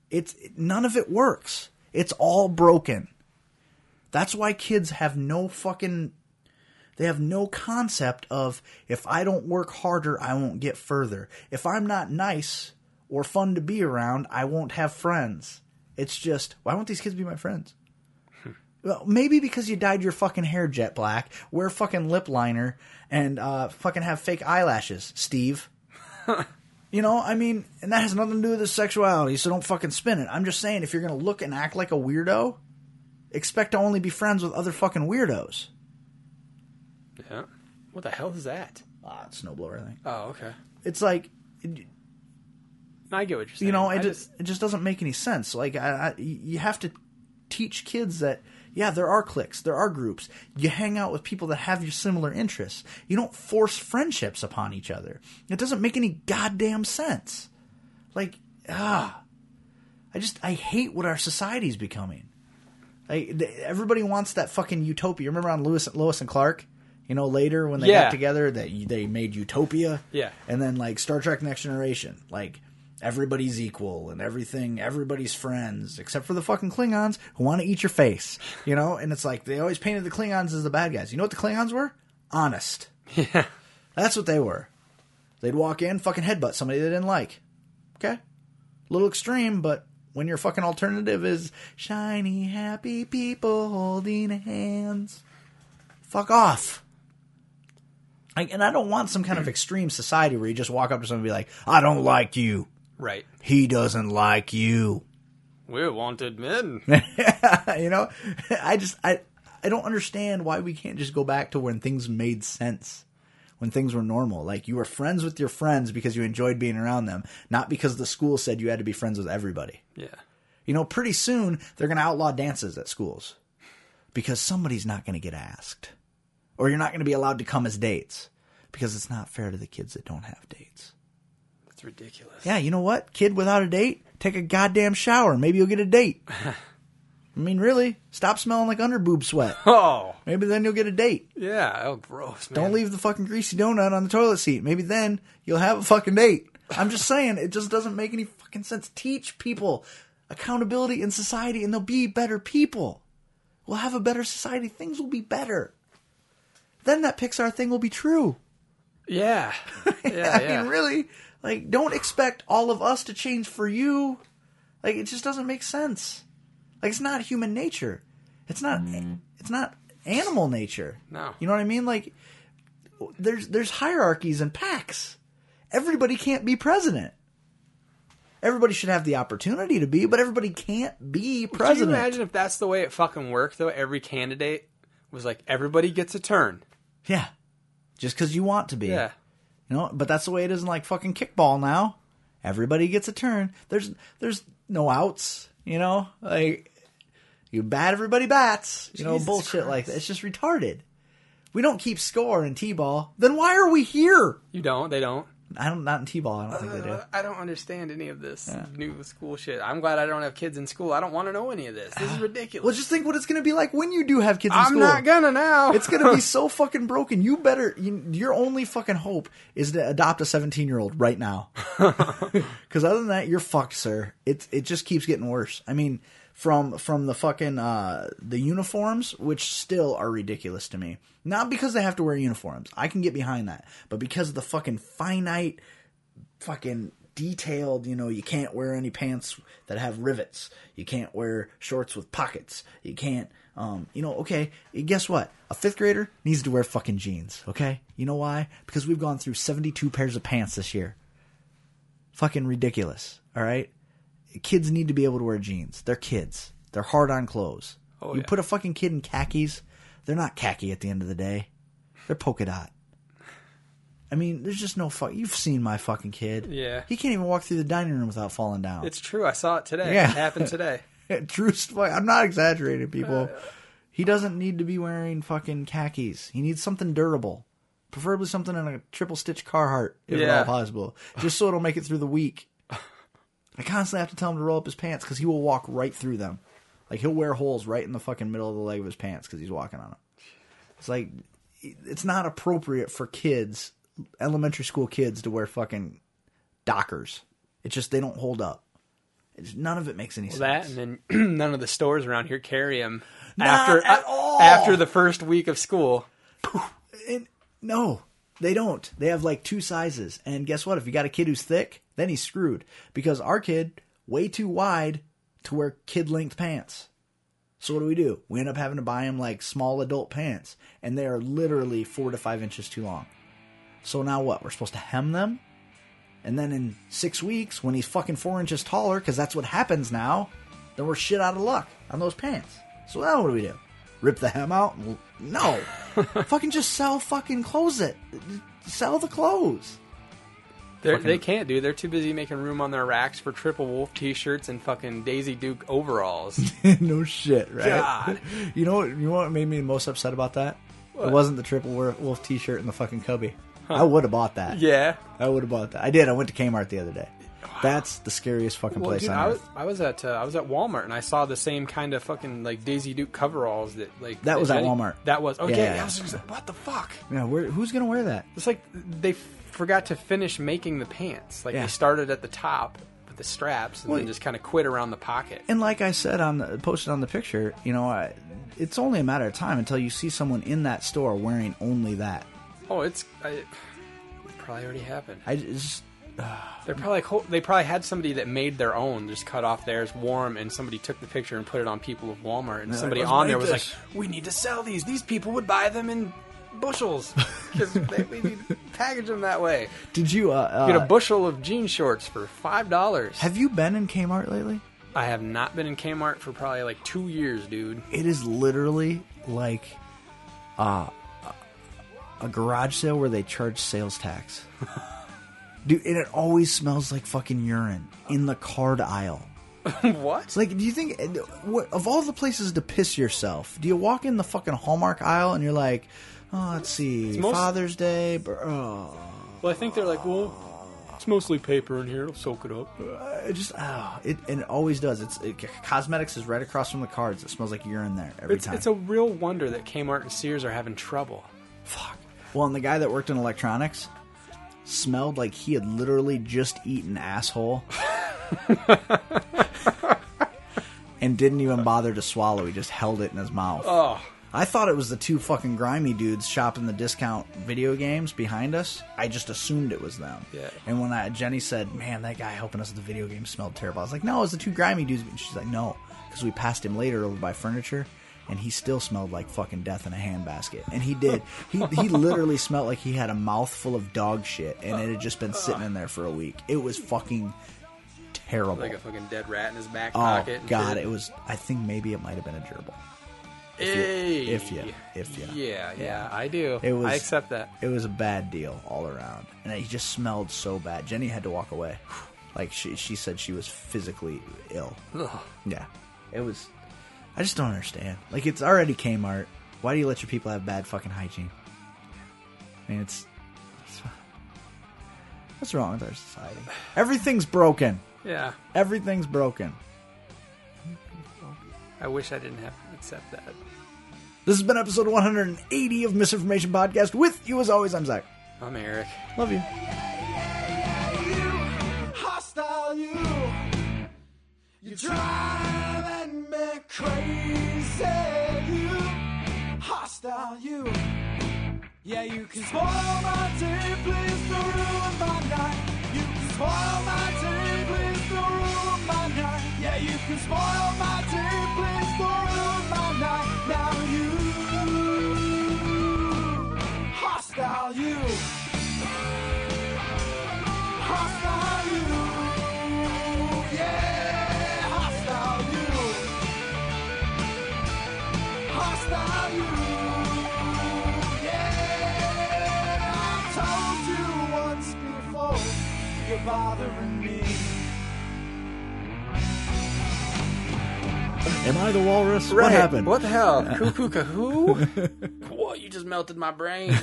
It's none of it works. It's all broken. That's why kids have no fucking they have no concept of if I don't work harder, I won't get further. If I'm not nice or fun to be around, I won't have friends. It's just, why won't these kids be my friends? Well, maybe because you dyed your fucking hair jet black, wear fucking lip liner, and uh, fucking have fake eyelashes, Steve. you know, I mean, and that has nothing to do with his sexuality, so don't fucking spin it. I'm just saying, if you're gonna look and act like a weirdo, expect to only be friends with other fucking weirdos. Yeah. What the hell is that? Ah, it's snowblower, I think. Oh, okay. It's like, it- I get what you're saying. you know, it I just, it just doesn't make any sense. Like, I, I, you have to teach kids that, yeah, there are cliques, there are groups. You hang out with people that have your similar interests. You don't force friendships upon each other. It doesn't make any goddamn sense. Like, ah, I just, I hate what our society's becoming. Like, everybody wants that fucking utopia. Remember on Lewis, Lois and Clark? You know, later when they Yeah. got together, that they made Utopia. Yeah. And then like Star Trek Next Generation, like everybody's equal and everything, everybody's friends, except for the fucking Klingons who want to eat your face. You know, and it's like they always painted the Klingons as the bad guys. You know what the Klingons were? Honest. Yeah. That's what they were. They'd walk in, fucking headbutt somebody they didn't like. Okay? A little extreme, but when your fucking alternative is shiny, happy people holding hands, fuck off. I, and I don't want some kind of extreme society where you just walk up to someone and be like, I don't like you. Right. He doesn't like you. We're wanted men. you know? I just, I, I don't understand why we can't just go back to when things made sense. When things were normal. Like you were friends with your friends because you enjoyed being around them, not because the school said you had to be friends with everybody. yeah. You know, pretty soon they're going to outlaw dances at schools because somebody's not going to get asked. Or you're not going to be allowed to come as dates because it's not fair to the kids that don't have dates. That's ridiculous. Yeah, you know what? Kid without a date, take a goddamn shower. Maybe you'll get a date. I mean, really? Stop smelling like underboob sweat. Oh. Maybe then you'll get a date. Yeah. Oh, gross, man. Don't leave the fucking greasy donut on the toilet seat. Maybe then you'll have a fucking date. I'm just saying, it just doesn't make any fucking sense. Teach people accountability in society and they'll be better people. We'll have a better society. Things will be better. Then that Pixar thing will be true. Yeah. Yeah. I yeah. mean, really, like, don't expect all of us to change for you. Like, it just doesn't make sense. Like, it's not human nature. It's not. Mm. It's not animal nature. No. You know what I mean? Like, there's there's hierarchies and packs. Everybody can't be president. Everybody should have the opportunity to be, but everybody can't be Can you president. imagine if that's the way it fucking worked, though? Every candidate was like, everybody gets a turn. Yeah, just because you want to be. Yeah. You know, but that's the way it is in like fucking kickball now. Everybody gets a turn. There's there's no outs. You know, like you bat, everybody bats. You know, Jesus bullshit like that. It's just retarded. We don't keep score in t-ball. Then why are we here? You don't. They don't. I don't. Not in t-ball. I don't think they do. Uh, I don't understand any of this new school shit. I'm glad I don't have kids in school. I don't want to know any of this. This is ridiculous. Well, just think what it's going to be like when you do have kids in I'm school. not gonna now. It's going to be so fucking broken. You better. You, your only fucking hope is to adopt a 17 year old right now. Because other than that, you're fucked, sir. It it just keeps getting worse. I mean, from from the fucking uh, the uniforms, which still are ridiculous to me. Not because they have to wear uniforms. I can get behind that, but because of the fucking finite, fucking detailed. You know, you can't wear any pants that have rivets. You can't wear shorts with pockets. You can't. Um, you know, okay, guess what? A fifth grader needs to wear fucking jeans, okay? You know why? Because we've gone through 72 pairs of pants this year fucking ridiculous. All right, kids need to be able to wear jeans. They're kids. They're hard on clothes. Oh, you yeah. put a fucking kid in khakis, they're not khaki at the end of the day. They're polka dot. I mean, there's just no fuck. You've seen my fucking kid. Yeah. he can't even walk through the dining room without falling down. It's true. I saw it today. Yeah. It happened today. True. st- I'm not exaggerating, people. He doesn't need to be wearing fucking khakis. He needs something durable. preferably something in a triple stitch Carhartt, if at all possible, just so it'll make it through the week. I constantly have to tell him to roll up his pants because he will walk right through them. Like he'll wear holes right in the fucking middle of the leg of his pants because he's walking on them. It's like it's not appropriate for kids, elementary school kids, to wear fucking Dockers. It's just they don't hold up. It's, none of it makes any that, sense. and then none of the stores around here carry them Not after uh, at all. after the first week of school. And no, they don't. They have like two sizes. And guess what? If you got a kid who's thick, then he's screwed. Because our kid, way too wide to wear kid length pants. So what do we do? We end up having to buy him like small adult pants. And they are literally four to five inches too long. So now what? We're supposed to hem them? And then in six weeks, when he's fucking four inches taller, because that's what happens now, then we're shit out of luck on those pants. So now what do we do? Rip the hem out? No. fucking just sell fucking clothes it. Sell the clothes. They're, Fucking- they can't do. They're too busy making room on their racks for Triple Wolf T-shirts and fucking Daisy Duke overalls. no shit, right? God. You know what? You know what made me most upset about that? It wasn't the triple wolf T-shirt and the fucking cubby. I would have bought that. yeah. I would have bought that. I did. I went to Kmart the other day. That's the scariest fucking Well, place dude, on I was, earth. I was at uh, I was at Walmart and I saw the same kind of fucking like Daisy Duke coveralls that like That was at Jenny- Walmart. That was okay. Yeah. I was just like, what the fuck? Yeah, where, who's gonna wear that? It's like they forgot to finish making the pants. Like Yeah. they started at the top with the straps and Well, then just kind of quit around the pocket. And like I said on the posted on the picture, you know, I, it's only a matter of time until you see someone in that store wearing only that. Oh, it's I, it probably already happened. I just They're probably like, they probably had somebody that made their own, just cut off theirs, warm, and somebody took the picture and put it on people of Walmart, and somebody on there was this." like, "We need to sell these. These people would buy them in bushels because we need to package them that way. did you uh, Get uh a bushel of jean shorts for five dollars. have you been in Kmart lately? I have not been in Kmart for probably like two years, dude. It is literally like uh, a garage sale where they charge sales tax. Dude, and it always smells like fucking urine in the card aisle. what? It's like, do you think, what, of all the places to piss yourself, do you walk in the fucking Hallmark aisle and you're like, oh, let's see, most- Father's Day, br- oh, Well, I think they're like, well, it's mostly paper in here. It'll soak it up. Uh, it just, oh, it, and it always does. It's it, cosmetics is right across from the cards. It smells like urine there every It's, time. it's a real wonder that Kmart and Sears are having trouble. Fuck. Well, and the guy that worked in electronics smelled like he had literally just eaten asshole. and didn't even bother to swallow. He just held it in his mouth. Oh, I thought it was the two fucking grimy dudes shopping the discount video games behind us. I just assumed it was them. Yeah. And when I, Jenny said, "Man, that guy helping us with the video game smelled terrible," I was like, "No, it was the two grimy dudes." And she's like, "No," because we passed him later over by furniture, and he still smelled like fucking death in a handbasket. And he did. he he literally smelled like he had a mouthful of dog shit, and it had just been sitting in there for a week. It was fucking terrible. like a fucking dead rat in his back oh pocket. and god, shit. it was. I think maybe it might have been a gerbil. Hey. If you, if you, Yeah, yeah, I do. It was- I accept that. It was a bad deal all around, and he just smelled so bad. Jenny had to walk away. Like she, she said she was physically ill. Ugh. Yeah, it was. I just don't understand. Like it's already Kmart. Why do you let your people have bad fucking hygiene? I mean, it's. it's what's wrong with our society? Everything's broken. Yeah, Everything's broken. I wish I didn't have to accept that. This has been episode 180 of Misinformation Podcast. With you as always, I'm Zach. I'm Eric. Love you. hostile you. Me crazy, you. Hostile you. Yeah, you can spoil my day, please don't ruin my night. You can spoil my day, please don't ruin my night. Yeah, you can spoil my day, please don't ruin my night. Now you, hostile you. Hostile Am I the walrus? Right. What happened? What the hell? Cuckoo, who? what? You just melted my brain.